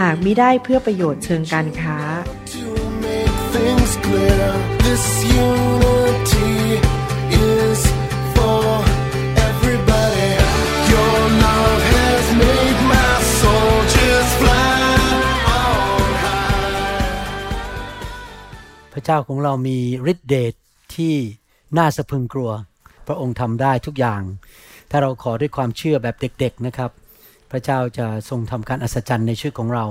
หากมิได้เพื่อประโยชน์เชิงการค้า พระเจ้าของเรามีฤทธิเดชที่น่าสะพึงกลัว พระองค์ทำได้ทุกอย่าง ถ้าเราขอด้วยความเชื่อแบบเด็ก ๆนะครับ ระเจ้าจะทรงทำการอัศจรรย์ในชีวิตของเรา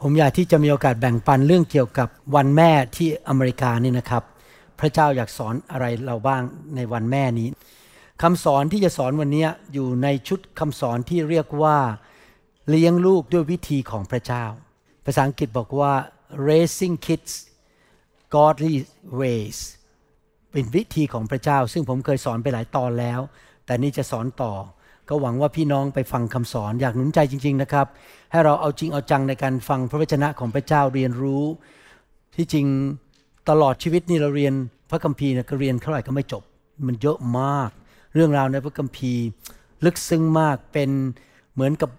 ผมอยากที่จะมีโอกาสแบ่งปันเรื่องเกี่ยวกับวันแม่ที่อเมริกานี่นะครับ พระเจ้าอยากสอนอะไรเราบ้างในวันแม่นี้คำสอนที่จะสอนวันนี้อยู่ในชุดคำสอนที่เรียกว่าเลี้ยงลูกด้วยวิธีของพระเจ้า ภาษาอังกฤษบอกว่า raising kids godly ways เป็นวิธีของพระเจ้า ซึ่งผมเคยสอนไปหลายตอนแล้ว แต่นี่จะสอนต่อ ก็หวังว่าพี่น้องไปฟังคำสอนอยากหนุนใจจริง ๆนะครับ ให้เราเอาจริงเอาจังในการฟังพระวจนะของพระเจ้าเรียนรู้ ที่จริงตลอดชีวิตนี่เราเรียนพระคัมภีร์นี่ยก็เรียนเท่าไหร่ก็ไม่จบ มันเยอะมาก เรื่องราวในพระคัมภีร์ ลึกซึ้งมากเป็นเหมือนกับ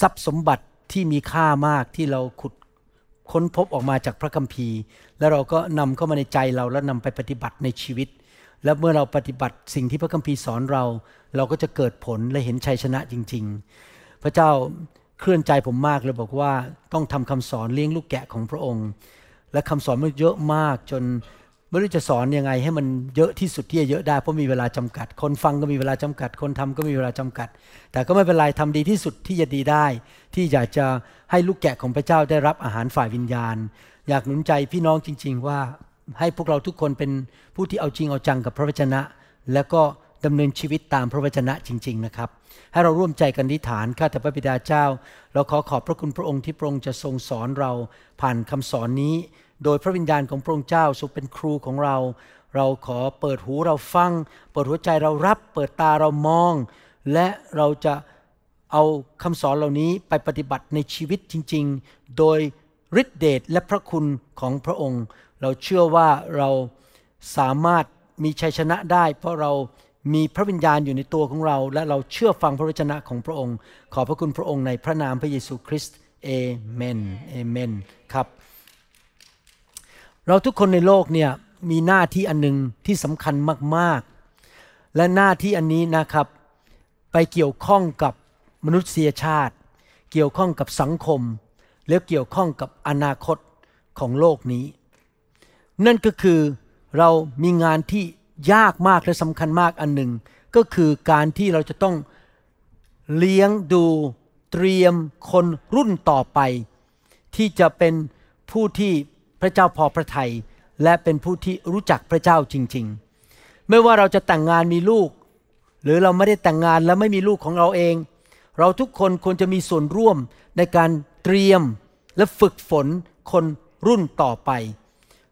ทรัพย์สมบัติที่มีค่ามากที่เราขุดค้นพบออกมาจากพระคัมภีร์ แล้วเราก็นำเข้ามาในใจเราแล้วนำไปปฏิบัติในชีวิต แล้วเมื่อเราปฏิบัติสิ่งที่พระคัมภีร์สอนเรา เราก็จะเกิดผลและเห็นชัยชนะจริง ๆ พระเจ้าเคลื่อนใจผมมากเลยบอกว่าต้องทำคำสอนเลี้ยงลูกแกะของพระองค์ และคำสอนมันเยอะมากจนไม่รู้จะสอนยังไงให้มันเยอะที่สุดที่จะเยอะได้เพราะมีเวลาจำกัด คนฟังก็มีเวลาจำกัด คนทำก็มีเวลาจำกัด แต่ก็ไม่เป็นไรทำดีที่สุดที่จะดีได้ ที่อยากจะให้ลูกแกะของพระเจ้าได้รับอาหารฝ่ายวิญญาณ อยากหนุนใจพี่น้องจริง ๆ ว่า ให้พวกเราทุกคนเป็นผู้ที่เอาจริงเอาจังกับพระวจนะ แล้วก็ดำเนินชีวิตตามพระวจนะจริง ๆนะครับ ให้เราร่วมใจกันอธิษฐานข้าแต่พระบิดาเจ้า เราขอขอบพระคุณพระองค์ที่พระองค์จะทรงสอนเราผ่านคำสอนนี้ โดยพระวิญญาณของพระองค์เจ้าทรงเป็นครูของเรา เราขอเปิดหูเราฟัง เปิดหัวใจเรารับ เปิดตาเรามอง และเราจะเอาคำสอนเหล่านี้ไปปฏิบัติในชีวิตจริง ๆ โดยฤทธิเดชและพระคุณของพระองค์ เราเชื่อว่าเราสามารถมีชัยชนะได้ เพราะเรามีพระวิญญาณอยู่ในตัวของเรา และเราเชื่อฟังพระวจนะของพระองค์ ขอพระคุณพระองค์ในพระนามพระเยซูคริสต์เอเมนเอเมนครับ เราทุกคนในโลกเนี่ยมีหน้าที่อันหนึ่งที่สำคัญมาก ๆ และหน้าที่อันนี้นะครับ ไปเกี่ยวข้องกับมนุษยชาติ เกี่ยวข้องกับสังคม และเกี่ยวข้องกับอนาคตของโลกนี้ นั่นก็คือเรามีงานที่ยากมากและสำคัญมากอันหนึ่ง ก็คือการที่เราจะต้องเลี้ยงดูเตรียมคนรุ่นต่อไป ที่จะเป็นผู้ที่พระเจ้าพอพระทัยและเป็นผู้ที่รู้จักพระเจ้าจริง ๆ ไม่ว่าเราจะแต่งงานมีลูก หรือเราไม่ได้แต่งงานแล้วไม่มีลูกของเราเอง เราทุกคนควรจะมีส่วนร่วมในการเตรียมและฝึกฝนคนรุ่นต่อไป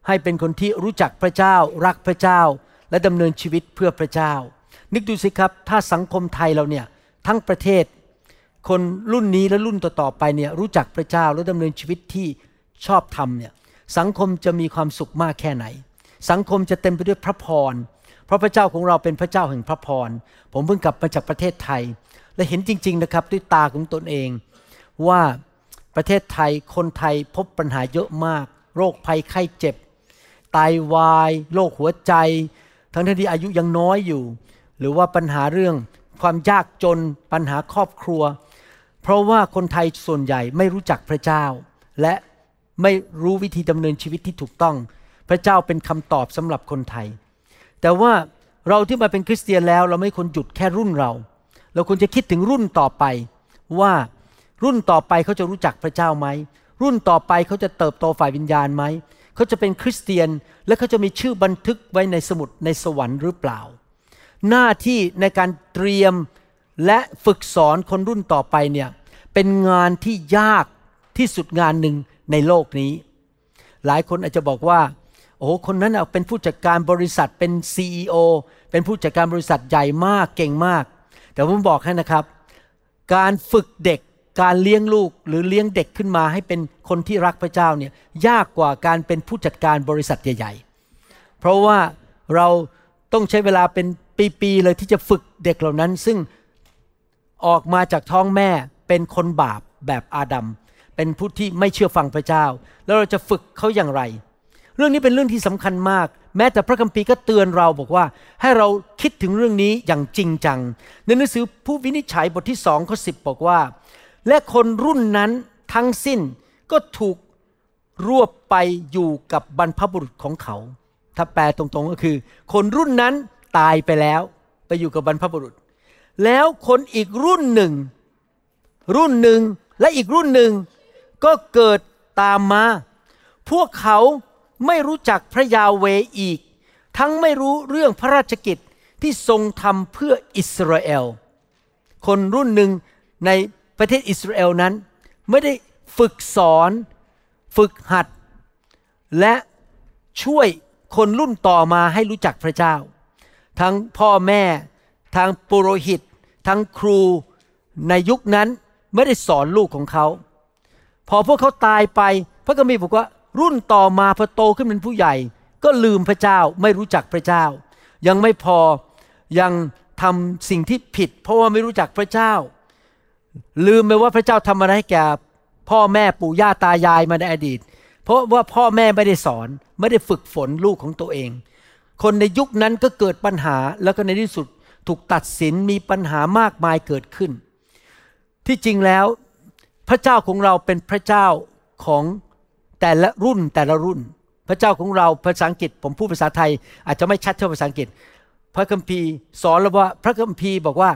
ให้เป็นคนที่รู้จักพระเจ้า รักพระเจ้า และดำเนินชีวิตเพื่อพระเจ้า นึกดูสิครับ ถ้าสังคมไทยเราเนี่ยทั้งประเทศ คนรุ่นนี้และรุ่นต่อๆไปเนี่ยรู้จักพระเจ้าและดำเนินชีวิตที่ชอบธรรมเนี่ยสังคมจะมีความสุขมากแค่ไหน สังคมจะเต็มไปด้วยพระพรเพราะพระเจ้าของเราเป็นพระเจ้าแห่งพระพร ผมเพิ่งกลับมาจากประเทศไทย และเห็นจริง ๆนะครับด้วยตาของตนเอง ว่าประเทศไทยคนไทยพบปัญหาเยอะมาก โรคภัยไข้เจ็บ ไตาวายโรคหัวใจ ทั้งที่อายุยังน้อยอยู่ หรือว่าปัญหาเรื่องความยากจนปัญหาครอบครัว เพราะว่าคนไทยส่วนใหญ่ไม่รู้จักพระเจ้า และไม่รู้วิธีดำเนินชีวิตที่ถูกต้อง พระเจ้าเป็นคำตอบสำหรับคนไทย แต่ว่าเราที่มาเป็นคริสเตียนแล้วเราไม่ควรหยุดแค่รุ่นเรา เราควรจะคิดถึงรุ่นต่อไปว่ารุ่นต่อไปเขาจะรู้จักพระเจ้าไหม รุ่นต่อไปเขาจะเติบโตฝ่ายวิญญาณไหม เขาจะเป็นคริสเตียนและเขาจะมีชื่อบันทึกไว้ในสมุดในสวรรค์หรือเปล่า หน้าที่ในการเตรียมและฝึกสอนคนรุ่นต่อไปเนี่ยเป็นงานที่ยากที่สุดงานหนึ่งในโลกนี้ หลายคนอาจจะบอกว่า โอ้คนนั้นเป็นผู้จัดการบริษัทเป็น CEO เป็นผู้จัดการบริษัทใหญ่มากเก่งมาก แต่ผมบอกให้นะครับ การฝึกเด็ก การเลี้ยงลูกหรือเลี้ยงเด็กขึ้นมาให้เป็นคนที่รักพระเจ้าเนี่ยยากกว่าการเป็นผู้จัดการบริษัทใหญ่ ๆ เพราะว่าเราต้องใช้เวลาเป็นปีๆเลยที่จะฝึกเด็กเหล่านั้น ซึ่งออกมาจากท้องแม่เป็นคนบาปแบบอาดัมเป็นผู้ที่ไม่เชื่อฟังพระเจ้า แล้วเราจะฝึกเขาอย่างไร เรื่องนี้เป็นเรื่องที่สำคัญมาก แม้แต่พระคัมภีร์ก็เตือนเราบอกว่า ให้เราคิดถึงเรื่องนี้อย่างจริงจัง ในหนังสือผู้วินิจฉัยบทที่สองข้อสิบบอกว่า และคนรุ่นนั้นทั้งสิ้นก็ถูกรวบไปอยู่กับบรรพบุรุษของเขา ถ้าแปลตรงๆก็คือ คนรุ่นนั้นตายไปแล้ว ไปอยู่กับบรรพบุรุษ แล้วคนอีกรุ่นหนึ่ง รุ่นหนึ่งและอีกรุ่นหนึ่งก็เกิดตามมา พวกเขาไม่รู้จักพระยาเวอีก ทั้งไม่รู้เรื่องพระราชกิจที่ทรงทำเพื่ออิสราเอล คนรุ่นหนึ่งใน ประเทศอิสราเอลนั้น ไม่ได้ฝึกสอน ฝึกหัด และช่วยคนรุ่นต่อมาให้รู้จักพระเจ้า ทั้งพ่อแม่ทั้งปุโรหิต ทั้งครูในยุคนั้นไม่ได้สอนลูกของเขา พอพวกเขาตายไป พระกัมภีร์บอกว่ารุ่นต่อมาพอโตขึ้นเป็นผู้ใหญ่ ก็ลืมพระเจ้าไม่รู้จักพระเจ้า ยังไม่พอยังทำสิ่งที่ผิด เพราะว่าไม่รู้จักพระเจ้า ลืมไปว่าพระเจ้าทำอะไรให้แก่พ่อแม่ปู่ย่าตายายมาในอดีต เพราะว่าพ่อแม่ไม่ได้สอนไม่ได้ฝึกฝนลูกของตัวเอง คนในยุคนั้นก็เกิดปัญหาแล้วก็ในที่สุดถูกตัดสินมีปัญหามากมายเกิดขึ้น ที่จริงแล้วพระเจ้าของเราเป็นพระเจ้าของแต่ละรุ่นแต่ละรุ่น พระเจ้าของเราภาษาอังกฤษ ผมพูดภาษาไทย อาจจะไม่ชัดเท่าภาษาอังกฤษ พระคัมภีร์สอนเราว่าพระคัมภีร์บอกว่า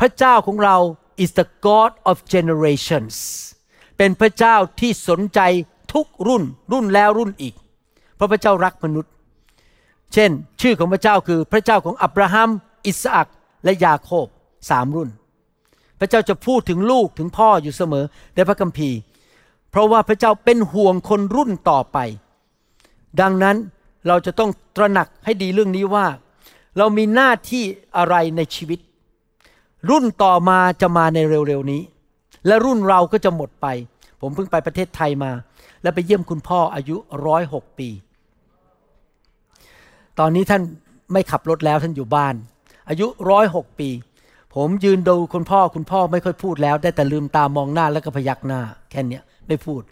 พระเจ้าของเรา is the God of generations เป็นพระเจ้าที่สนใจทุกรุ่นรุ่นแล้วรุ่นอีก เพราะพระเจ้ารักมนุษย์ เช่น ชื่อของพระเจ้าคือพระเจ้าของอับราฮัม อิสอักและยาโคบสามรุ่น พระเจ้าจะพูดถึงลูกถึงพ่ออยู่เสมอในพระคัมภีร์ เพราะว่าพระเจ้าเป็นห่วงคนรุ่นต่อไป ดังนั้นเราจะต้องตระหนักให้ดีเรื่องนี้ว่า เรามีหน้าที่อะไรในชีวิต รุ่นต่อมาจะมาในเร็วๆนี้ และรุ่นเราก็จะหมดไป ผมเพิ่งไปประเทศไทยมา แล้วไปเยี่ยมคุณพ่ออายุร้อยหกปี ตอนนี้ท่านไม่ขับรถแล้วท่านอยู่บ้าน อายุร้อยหกปี ผมยืนดูคุณพ่อคุณพ่อไม่ค่อยพูดแล้ว ได้แต่ลืมตามองหน้าแล้วก็พยักหน้า แค่นี้ไม่พูด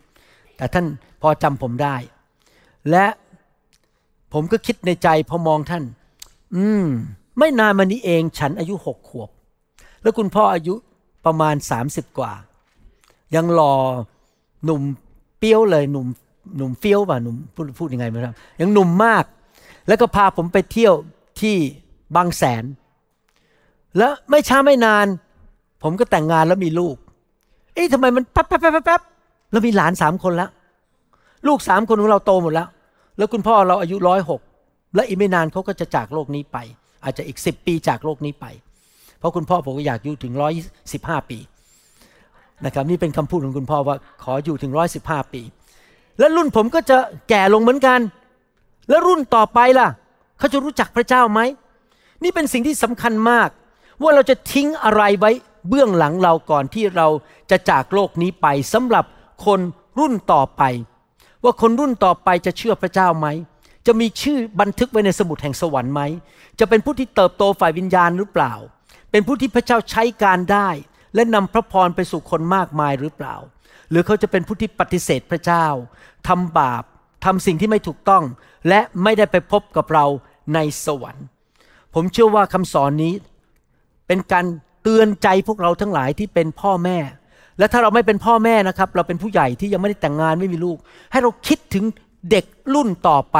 แต่ท่านพอจำผมได้ และผมก็คิดในใจพอมองท่าน อืม ไม่นานมานี้เองฉันอายุหกขวบ แล้วคุณพ่ออายุประมาณสามสิบกว่า ยังรอหนุ่มเปี้ยวเลยหนุ่มหนุ่มเฟี้ยวป่ะหนุ่มพูดพูดยังไงไม่รู้ยังหนุ่มมาก แล้วก็พาผมไปเที่ยวที่บางแสน แล้วไม่ช้าไม่นาน ผมก็แต่งงานแล้วมีลูก เอ๊ะทำไมมันแป๊บแป๊บแป๊บแป๊บแล้วมีหลานสามคนแล้วลูกสามคนของเราโตหมดแล้ว แล้วคุณพ่อเราอายุร้อยหกและอีกไม่นานเขาก็จะจากโลกนี้ไป อาจจะอีกสิบปีจากโลกนี้ไป เพราะคุณพ่อผมก็อยากอยู่ถึงร้อยสิบห้าปีนะครับนี่เป็นคำพูดของคุณพ่อว่าขออยู่ถึงร้อยสิบห้าปี และรุ่นผมก็จะแก่ลงเหมือนกัน แล้วรุ่นต่อไปล่ะ เขาจะรู้จักพระเจ้าไหม นี่เป็นสิ่งที่สำคัญมาก ว่าเราจะทิ้งอะไรไว้เบื้องหลังเราก่อนที่เราจะจากโลกนี้ไปสำหรับคนรุ่นต่อไป ว่าคนรุ่นต่อไปจะเชื่อพระเจ้าไหม จะมีชื่อบันทึกไว้ในสมุดแห่งสวรรค์ไหม จะเป็นผู้ที่เติบโตฝ่ายวิญญาณหรือเปล่า เป็นผู้ที่พระเจ้าใช้การได้ และนำพระพรไปสู่คนมากมายหรือเปล่า หรือเขาจะเป็นผู้ที่ปฏิเสธพระเจ้าทำบาปทำสิ่งที่ไม่ถูกต้อง และไม่ได้ไปพบกับเราในสวรรค์ ผมเชื่อว่าคำสอนนี้ เป็นการเตือนใจพวกเราทั้งหลายที่เป็นพ่อแม่ และถ้าเราไม่เป็นพ่อแม่นะครับ เราเป็นผู้ใหญ่ที่ยังไม่ได้แต่งงานไม่มีลูก ให้เราคิดถึงเด็กรุ่นต่อไป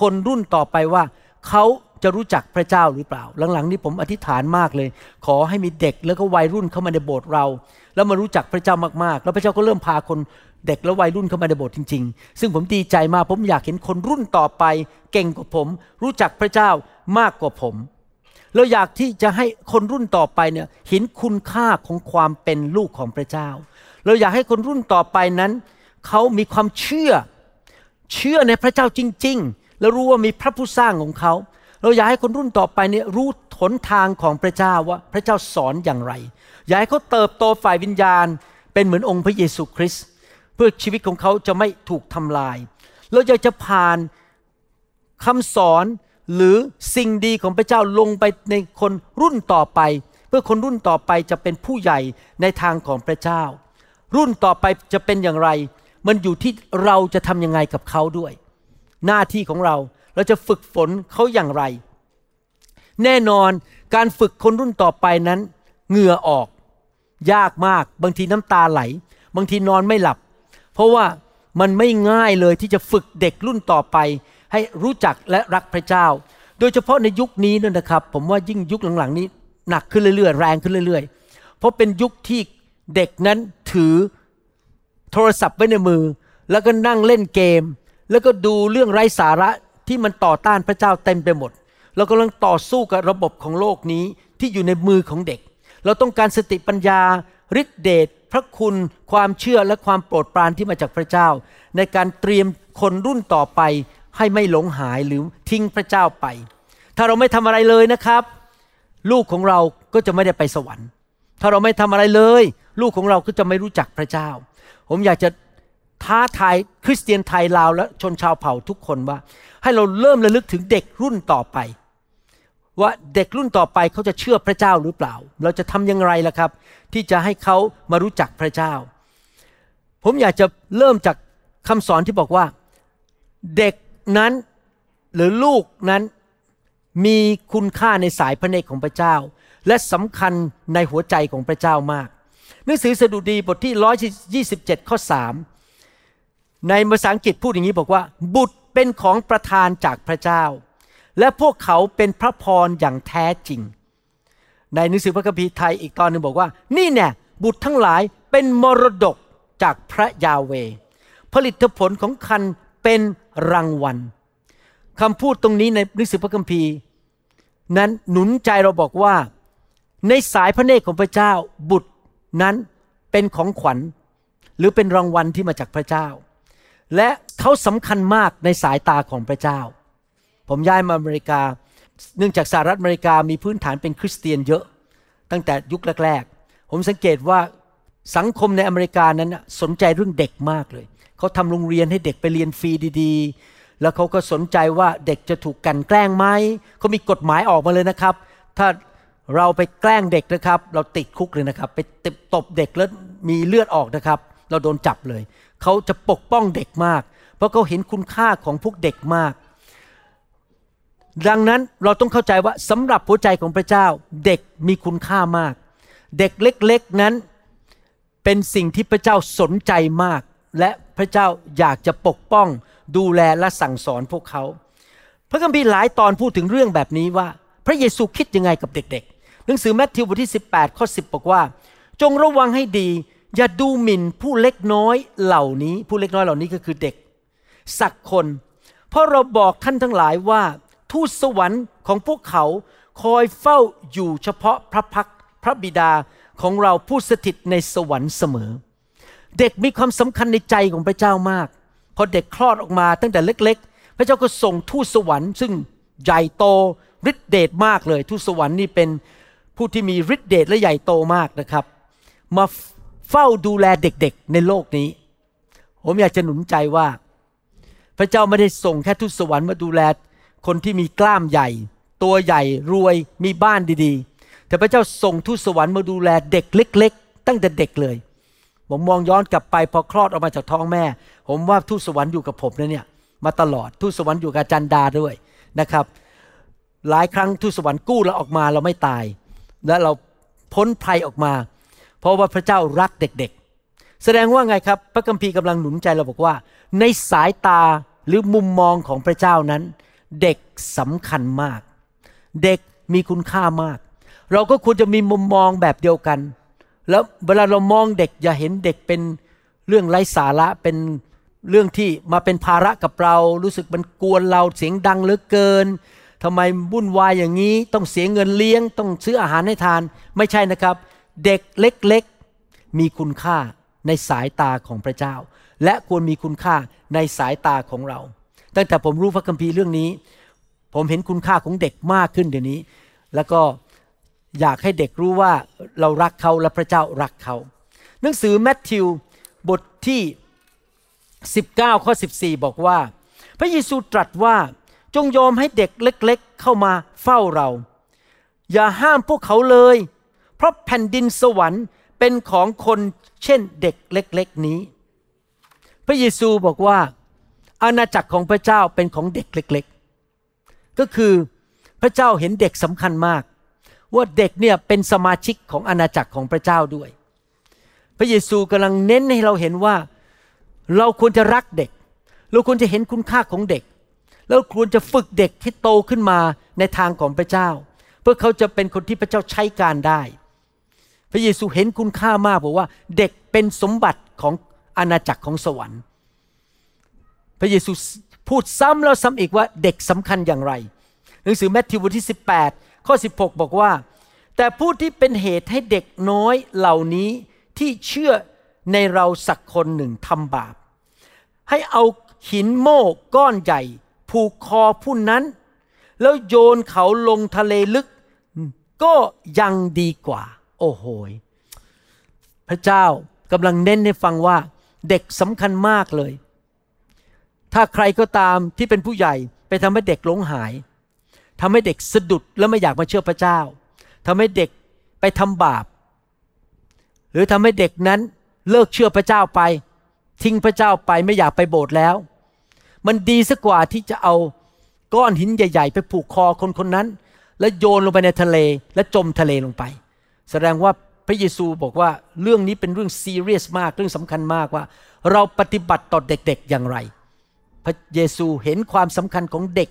คนรุ่นต่อไปว่าเขา จะรู้จักพระเจ้าหรือเปล่า หลังๆ นี้ผมอธิษฐานมากเลย ขอให้มีเด็กแล้วก็วัยรุ่นเข้ามาในโบสถ์เรา แล้วมารู้จักพระเจ้ามากๆ แล้วพระเจ้าก็เริ่มพาคนเด็กและวัยรุ่นเข้ามาในโบสถ์จริง ๆ ซึ่งผมดีใจมากผมอยากเห็นคนรุ่นต่อไป เก่งกว่าผม รู้จักพระเจ้ามากกว่าผมเราอยากที่จะให้คนรุ่นต่อไปเนี่ยเห็นคุณค่าของความเป็นลูกของพระเจ้าเเราอยากให้คนรุ่นต่อไปนั้นเขามีความเชื่อ เชื่อในพระเจ้าจริง ๆ แล้วรู้ว่ามีพระผู้สร้างของเขา เราอยากให้คนรุ่นต่อไปเนี่ยรู้หนทางของพระเจ้าว่าพระเจ้าสอนอย่างไร อยากให้เขาเติบโตฝ่ายวิญญาณ เป็นเหมือนองค์พระเยซูคริสต์เพื่อชีวิตของเขาจะไม่ถูกทำลาย เราอยากจะผ่านคำสอนหรือสิ่งดีของพระเจ้าลงไปในคนรุ่นต่อไป เพื่อคนรุ่นต่อไปจะเป็นผู้ใหญ่ในทางของพระเจ้า รุ่นต่อไปจะเป็นอย่างไร มันอยู่ที่เราจะทำยังไงกับเขาด้วย หน้าที่ของเรา เราจะฝึกฝนเขาอย่างไร แน่นอนการฝึกคนรุ่นต่อไปนั้นเหงื่อออก ยากมาก บางทีน้ำตาไหล บางทีนอนไม่หลับ เพราะว่ามันไม่ง่ายเลยที่จะฝึกเด็กรุ่นต่อไป ให้รู้จักและรักพระเจ้า โดยเฉพาะในยุคนี้นั่นนะครับ ผมว่ายิ่งยุคหลังๆนี้หนักขึ้นเรื่อยๆ แรงขึ้นเรื่อย ๆ เพราะเป็นยุคที่เด็กนั้นถือโทรศัพท์ไว้ในมือ แล้วก็นั่งเล่นเกม แล้วก็ดูเรื่องไร้สาระ ที่มันต่อต้านพระเจ้าเต็มไปหมด เรากำลังต่อสู้กับระบบของโลกนี้ที่อยู่ในมือของเด็ก เราต้องการสติปัญญาฤทธิเดชพระคุณความเชื่อและความโปรดปรานที่มาจากพระเจ้า ในการเตรียมคนรุ่นต่อไป ให้ไม่หลงหายหรือทิ้งพระเจ้าไป ถ้าเราไม่ทำอะไรเลยนะครับ ลูกของเราก็จะไม่ได้ไปสวรรค์ ถ้าเราไม่ทำอะไรเลย ลูกของเราก็จะไม่รู้จักพระเจ้า ผมอยากจะ ท้าทายคริสเตียนไทยลาวและชนชาวเผ่าทุกคนว่า ให้เราเริ่มระลึกถึงเด็กรุ่นต่อไป ว่าเด็กรุ่นต่อไปเขาจะเชื่อพระเจ้าหรือเปล่า เราจะทำอยังไงล่ะครับ ที่จะให้เขามารู้จักพระเจ้า ผมอยากจะเริ่มจากคำสอนที่บอกว่า เด็กนั้นหรือลูกนั้นมีคุณค่าในสายพระเนตรของพระเจ้า และสำคัญในหัวใจของพระเจ้ามากหนังสือสดุดีบทที่ 127 ข้อ 3 ในภาษาอังกฤษพูดอย่างนี้บอกว่า บุตรเป็นของประทานจากพระเจ้า และพวกเขาเป็นพระพรอย่างแท้จริง ในหนังสือพระคัมภีร์ไทยอีกตอนหนึ่งบอกว่า นี่แน่บุตรทั้งหลายเป็นมรดกจากพระยาเว ผลิตผลของคันเป็นรางวัลคำพูดตรงนี้ในหนังสือพระคัมภีร์ นั้นหนุนใจเราบอกว่า ในสายพระเนตรของพระเจ้าบุตรนั้นเป็นของขวัญ หรือเป็นรางวัลที่มาจากพระเจ้า และเขาสำคัญมากในสายตาของพระเจ้า ผมย้ายมาอเมริกา เนื่องจากสหรัฐอเมริกามีพื้นฐานเป็นคริสเตียนเยอะ ตั้งแต่ยุคแรกๆ ผมสังเกตว่าสังคมในอเมริกานั้นสนใจเรื่องเด็กมากเลย เขาทำโรงเรียนให้เด็กไปเรียนฟรีดีๆ แล้วเขาก็สนใจว่าเด็กจะถูกกันแกล้งไหมเขามีกฎหมายออกมาเลยนะครับ ถ้าเราไปแกล้งเด็กนะครับ เราติดคุกเลยนะครับ ไปตตบเด็กแล้วมีเลือดออกนะครับ เราโดนจับเลย เขาจะปกป้องเด็กมาก เพราะเขาเห็นคุณค่าของพวกเด็กมาก ดังนั้นเราต้องเข้าใจว่าสำหรับหัวใจของพระเจ้า เด็กมีคุณค่ามาก เด็กเล็กๆนั้นเป็นสิ่งที่พระเจ้าสนใจมาก และพระเจ้าอยากจะปกป้องดูแลและสั่งสอนพวกเขา พระคัมภีร์หลายตอนพูดถึงเรื่องแบบนี้ว่า พระเยซูคิดยังไงกับเด็ก ๆ หนังสือแมทธิวบทที่ 18 ข้อ 10 บอกว่า จงระวังให้ดี อย่าดูหมิ่นผู้เล็กน้อยเหล่านี้ ผู้เล็กน้อยเหล่านี้ก็คือเด็ก สักคน เพราะเราบอกท่านทั้งหลายว่า ทูตสวรรค์ของพวกเขาคอยเฝ้าอยู่เฉพาะพระพักพระบิดาของเราผู้สถิตในสวรรค์เสมอ เด็กมีความสำคัญในใจของพระเจ้ามาก พอเด็กคลอดออกมาตั้งแต่เล็ก ๆ พระเจ้าก็ส่งทูตสวรรค์ซึ่งใหญ่โตฤทธิเดชมากเลย ทูตสวรรค์นี่เป็นผู้ที่มีฤทธิเดชและใหญ่โตมากนะครับ มา เฝ้าดูแลเด็กๆในโลกนี้ ผมอยากจะหนุนใจว่า พระเจ้าไม่ได้ส่งแค่ทูตสวรรค์มาดูแล คนที่มีกล้ามใหญ่ ตัวใหญ่รวยมีบ้านดีๆ แต่พระเจ้าส่งทูตสวรรค์มาดูแลเด็กเล็ก ๆ ตั้งแต่เด็กเลยผมมองย้อนกลับไปพอคลอดออกมาจากท้องแม่ ผมว่าทูตสวรรค์อยู่กับผมนะเนี่ยมาตลอดทูตสวรรค์อยู่กับจันดาด้วยนะครับ หลายครั้งทูตสวรรค์กู้เราออกมาเราไม่ตาย และเราพ้นภัยออกมา เพราะว่าพระเจ้ารักเด็กๆ แสดงว่าไงครับ พระคัมภีร์กำลังหนุนใจเราบอกว่า ในสายตาหรือมุมมองของพระเจ้านั้น เด็กสำคัญมาก เด็กมีคุณค่ามาก เราก็ควรจะมีมุมมองแบบเดียวกัน แล้วเวลาเรามองเด็กอย่าเห็นเด็กเป็นเรื่องไร้สาระเป็นเรื่องที่มาเป็นภาระกับเรา รู้สึกมันกวนเราเสียงดังเหลือเกินทำไมวุ่นวายอย่างนี้ต้องเสียเงินเลี้ยง ต้องซื้ออาหารให้ทานไม่ใช่นะครับ เด็กเล็กๆ มีคุณค่าในสายตาของพระเจ้า และควรมีคุณค่าในสายตาของเรา ตั้งแต่ผมรู้พระคัมภีร์เรื่องนี้ ผมเห็นคุณค่าของเด็กมากขึ้นเดี๋ยวนี้ แล้วก็อยากให้เด็กรู้ว่าเรารักเขาและพระเจ้ารักเขา หนังสือแมทธิวบทที่ 19 ข้อ 14 บอกว่า พระเยซูตรัสว่าจงยอมให้เด็กเล็ก ๆ เข้ามาเฝ้าเรา อย่าห้ามพวกเขาเลยเพราะแผ่นดินสวรรค์เป็นของคนเช่นเด็กเล็ก ๆนี้ พระเยซูบอกว่า อาณาจักรของพระเจ้าเป็นของเด็กเล็ก ๆ ก็คือพระเจ้าเห็นเด็กสำคัญมาก ว่าเด็กเนี่ยเป็นสมาชิกของอาณาจักรของพระเจ้าด้วย พระเยซูกำลังเน้นให้เราเห็นว่า เราควรจะรักเด็ก เราควรจะเห็นคุณค่าของเด็กแล้วควรจะฝึกเด็กให้โตขึ้นมาในทางของพระเจ้า เพื่อเขาจะเป็นคนที่พระเจ้าใช้การได้ พระเยซูเห็นคุณค่ามากบอกว่าเด็กเป็นสมบัติของอาณาจักรของสวรรค์ พระเยซูพูดซ้ำแล้วซ้ำอีกว่าเด็กสำคัญอย่างไร หนังสือแมทธิวบทที่ 18 ข้อ 16 บอกว่า แต่ผู้ที่เป็นเหตุให้เด็กน้อยเหล่านี้ที่เชื่อในเราสักคนหนึ่งทำบาป ให้เอาหินโม่ก้อนใหญ่ ผูกคอผู้นั้น แล้วโยนเขาลงทะเลลึก ก็ยังดีกว่า โอ้โหพระเจ้ากำลังเน้นให้ฟังว่าเด็กสำคัญมากเลย ถ้าใครก็ตามที่เป็นผู้ใหญ่ไปทำให้เด็กหลงหายทำให้เด็กสะดุดแล้วไม่อยากมาเชื่อพระเจ้าทำให้เด็กไปทำบาป หรือทำให้เด็กนั้นเลิกเชื่อพระเจ้าไป ทิ้งพระเจ้าไปไม่อยากไปโบสถ์แล้ว มันดีสักกว่าที่จะเอาก้อนหินใหญ่ ๆ ไปผูกคอคนคนนั้น แล้วโยนลงไปในทะเลและจมทะเลลงไป แสดงว่าพระเยซูบอกว่าเรื่องนี้เป็นเรื่องซีเรียสมากเรื่องสำคัญมากว่า เราปฏิบัติต่อเด็กๆอย่างไร พระเยซูเห็นความสำคัญของเด็ก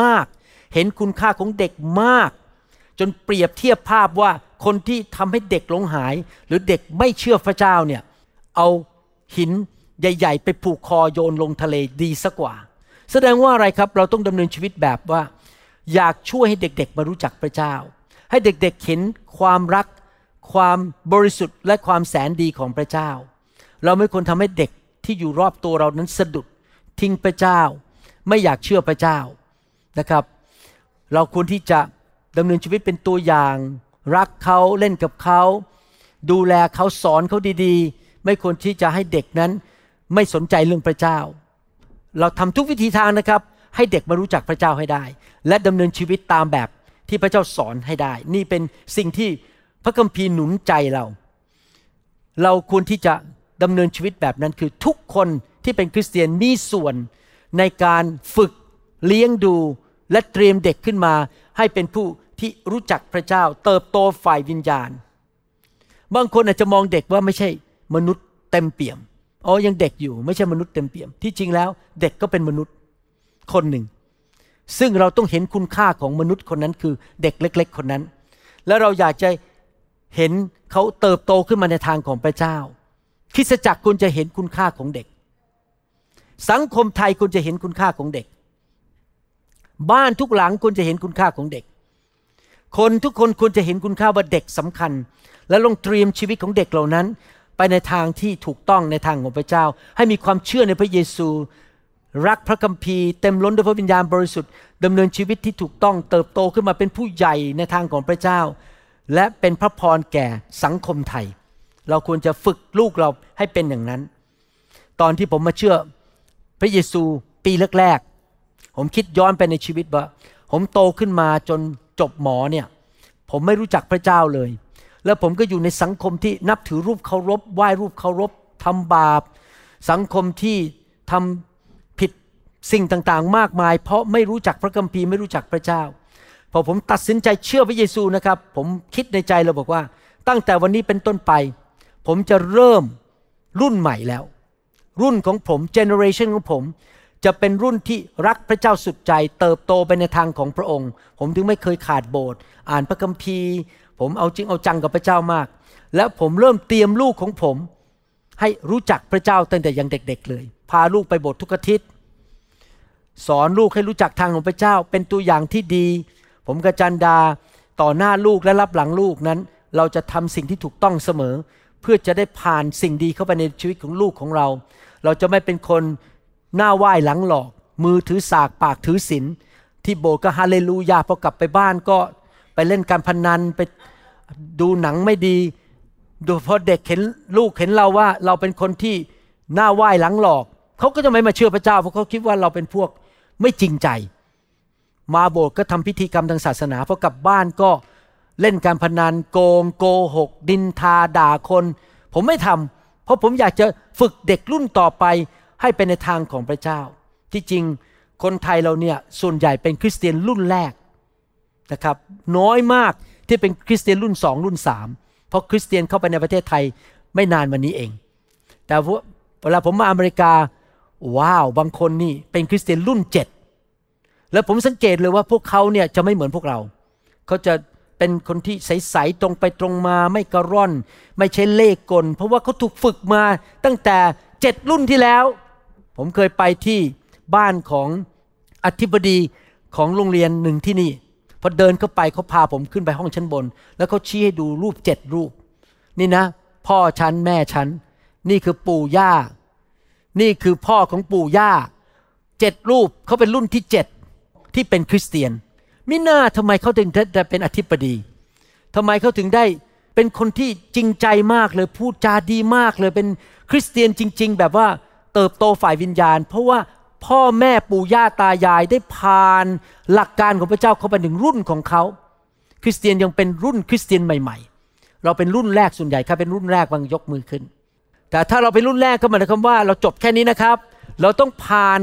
มาก เห็นคุณค่าของเด็กมาก จนเปรียบเทียบภาพว่าคนที่ทำให้เด็กหลงหาย หรือเด็กไม่เชื่อพระเจ้าเนี่ยเอาหินใหญ่ ๆ ไปผูกคอโยนลงทะเลดีสักกว่า แสดงว่าอะไรครับเราต้องดำเนินชีวิตแบบว่า อยากช่วยให้เด็ก ๆ มารู้จักพระเจ้า ให้เด็กๆเห็นความรัก ความบริสุทธิ์และความแสนดีของพระเจ้า เราไม่ควรทำให้เด็กที่อยู่รอบตัวเรานั้นสะดุด ทิ้งพระเจ้า ไม่อยากเชื่อพระเจ้านะครับ เราควรที่จะดำเนินชีวิตเป็นตัวอย่าง รักเขาเล่นกับเขา ดูแลเขาสอนเขาดีๆ ไม่ควรที่จะให้เด็กนั้นไม่สนใจเรื่องพระเจ้า เราทำทุกวิธีทางนะครับ ให้เด็กมารู้จักพระเจ้าให้ได้ และดำเนินชีวิตตามแบบ ที่พระเจ้าสอนให้ได้ นี่เป็นสิ่งที่พระคัมภีร์หนุนใจเรา เราควรที่จะดำเนินชีวิตแบบนั้นคือทุกคนที่เป็นคริสเตียนมีส่วนในการฝึกเลี้ยงดูและเตรียมเด็กขึ้นมา ให้เป็นผู้ที่รู้จักพระเจ้า เติบโตฝ่ายวิญญาณ บางคนอาจจะมองเด็กว่าไม่ใช่มนุษย์เต็มเปี่ยมอ๋อยังเด็กอยู่ไม่ใช่มนุษย์เต็มเปี่ยมที่จริงแล้ว เด็กก็เป็นมนุษย์คนหนึ่ง ซึ่งเราต้องเห็นคุณค่าของมนุษย์คนนั้นคือเด็กเล็ก ๆ คนนั้น แล้วเราอยากจะเห็นเขาเติบโตขึ้นมาในทางของพระเจ้าคริสจักรควรจะเห็นคุณค่าของเด็ก สังคมไทยควรจะเห็นคุณค่าของเด็ก บ้านทุกหลังควรจะเห็นคุณค่าของเด็ก คนทุกคนควรจะเห็นคุณค่าว่าเด็กสำคัญ และลงเตรียมชีวิตของเด็กเหล่านั้น ไปในทางที่ถูกต้องในทางของพระเจ้า ให้มีความเชื่อในพระเยซู รักพระคัมภีร์เต็มล้นด้วยพระวิญญาณบริสุทธิ์ดำเนินชีวิตที่ถูกต้องเติบโตขึ้นมาเป็นผู้ใหญ่ในทางของพระเจ้า และเป็นพระพรแก่สังคมไทย เราควรจะฝึกลูกเราให้เป็นอย่างนั้น ตอนที่ผมมาเชื่อพระเยซูปีแรกๆผมคิดย้อนไปในชีวิตว่า ผมโตขึ้นมาจนจบหมอเนี่ย ผมไม่รู้จักพระเจ้าเลย แล้วผมก็อยู่ในสังคมที่นับถือรูปเคารพไหว้รูปเคารพทำบาป สังคมที่ทำ สิ่งต่างๆ มากมาย เพราะไม่รู้จักพระคัมภีร์ไม่รู้จักพระเจ้า พอผมตัดสินใจเชื่อพระเยซูนะครับ ผมคิดในใจเราบอกว่า ตั้งแต่วันนี้เป็นต้นไป ผมจะเริ่มรุ่นใหม่แล้ว รุ่นของผมเจเนอเรชันของผม จะเป็นรุ่นที่รักพระเจ้าสุดใจ เติบโตไปในทางของพระองค์ ผมถึงไม่เคยขาดโบสถ์อ่านพระคัมภีร์ ผมเอาจริงเอาจังกับพระเจ้ามาก และผมเริ่มเตรียมลูกของผม ให้รู้จักพระเจ้าตั้งแต่ยังเด็ก ๆ เลย พาลูกไปโบสถ์ทุกอาทิตย์ สอนลูกให้รู้จักทางของพระเจ้า เป็นตัวอย่างที่ดี ผมกับจันดาต่อหน้าลูกและรับหลังลูกนั้น เราจะทำสิ่งที่ถูกต้องเสมอ เพื่อจะได้ผ่านสิ่งดีเข้าไปในชีวิตของลูกของเรา เราจะไม่เป็นคนหน้าไหว้หลังหลอก มือถือสากปากถือศีลที่โบสถ์ก็ฮาเลลูยาพอกลับไปบ้านก็ไปเล่นการพนันไปดูหนังไม่ดีดูพอเด็กเห็นลูกเห็นเราว่าเราเป็นคนที่หน้าไหว้หลังหลอกเขาก็จะไม่มาเชื่อพระเจ้าเพราะเขาคิดว่าเราเป็นพวก ไม่จริงใจ มาโบสถ์ก็ทำพิธีกรรมทางศาสนาพอกลับบ้านก็เล่นการพนันโกง โกหก ดินทาด่าคน ผมไม่ทำเพราะผมอยากจะฝึกเด็กรุ่นต่อไปให้เป็นในทางของพระเจ้า ที่จริงคนไทยเราเนี่ยส่วนใหญ่เป็นคริสเตียนรุ่นแรกนะครับ น้อยมากที่เป็นคริสเตียนรุ่นสองรุ่นสามเพราะคริสเตียนเข้าไปในประเทศไทยไม่นานวันนี้เอง แต่เวลาผมมาอเมริกา ว้าวบางคนนี่เป็นคริสเตียนรุ่นเจ็ดแล้วผมสังเกตเลยว่าพวกเขาเนี่ยจะไม่เหมือนพวกเรา เขาจะเป็นคนที่ใสๆตรงไปตรงมาไม่กระร่อน ไม่ใช่เล่กล เพราะว่าเขาถูกฝึกมาตั้งแต่เจ็ดรุ่นที่แล้ว ผมเคยไปที่บ้านของอธิบดีของโรงเรียนหนึ่งที่นี่พอเดินเข้าไปเขาพาผมขึ้นไปห้องชั้นบน แล้วเขาชี้ให้ดูรูปเจ็ดรูป นี่นะ พ่อฉันแม่ฉันนี่คือปู่ย่า นี่คือพ่อของปู่ย่าเจ็ดรูปเขาเป็นรุ่นที่เจ็ดที่เป็นคริสเตียนมิน่าทำไมเขาถึงได้เป็นอธิบดีทำไมเขาถึงได้เป็นคนที่จริงใจมากเลยพูดจาดีมากเลยเป็นคริสเตียนจริง ๆ แบบว่าเติบโตฝ่ายวิญญาณ เพราะว่าพ่อแม่ปู่ย่าตายายได้ผ่านหลักการของพระเจ้าเขาไปถึงรุ่นของเขา คริสเตียนยังเป็นรุ่นคริสเตียนใหม่ ๆ เราเป็นรุ่นแรกส่วนใหญ่ครับเป็นรุ่นแรกบางยกมือขึ้น แต่ถ้าเราเป็นรุ่นแรกก็หมายความว่าเราจบแค่นี้นะครับ เราต้องผ่าน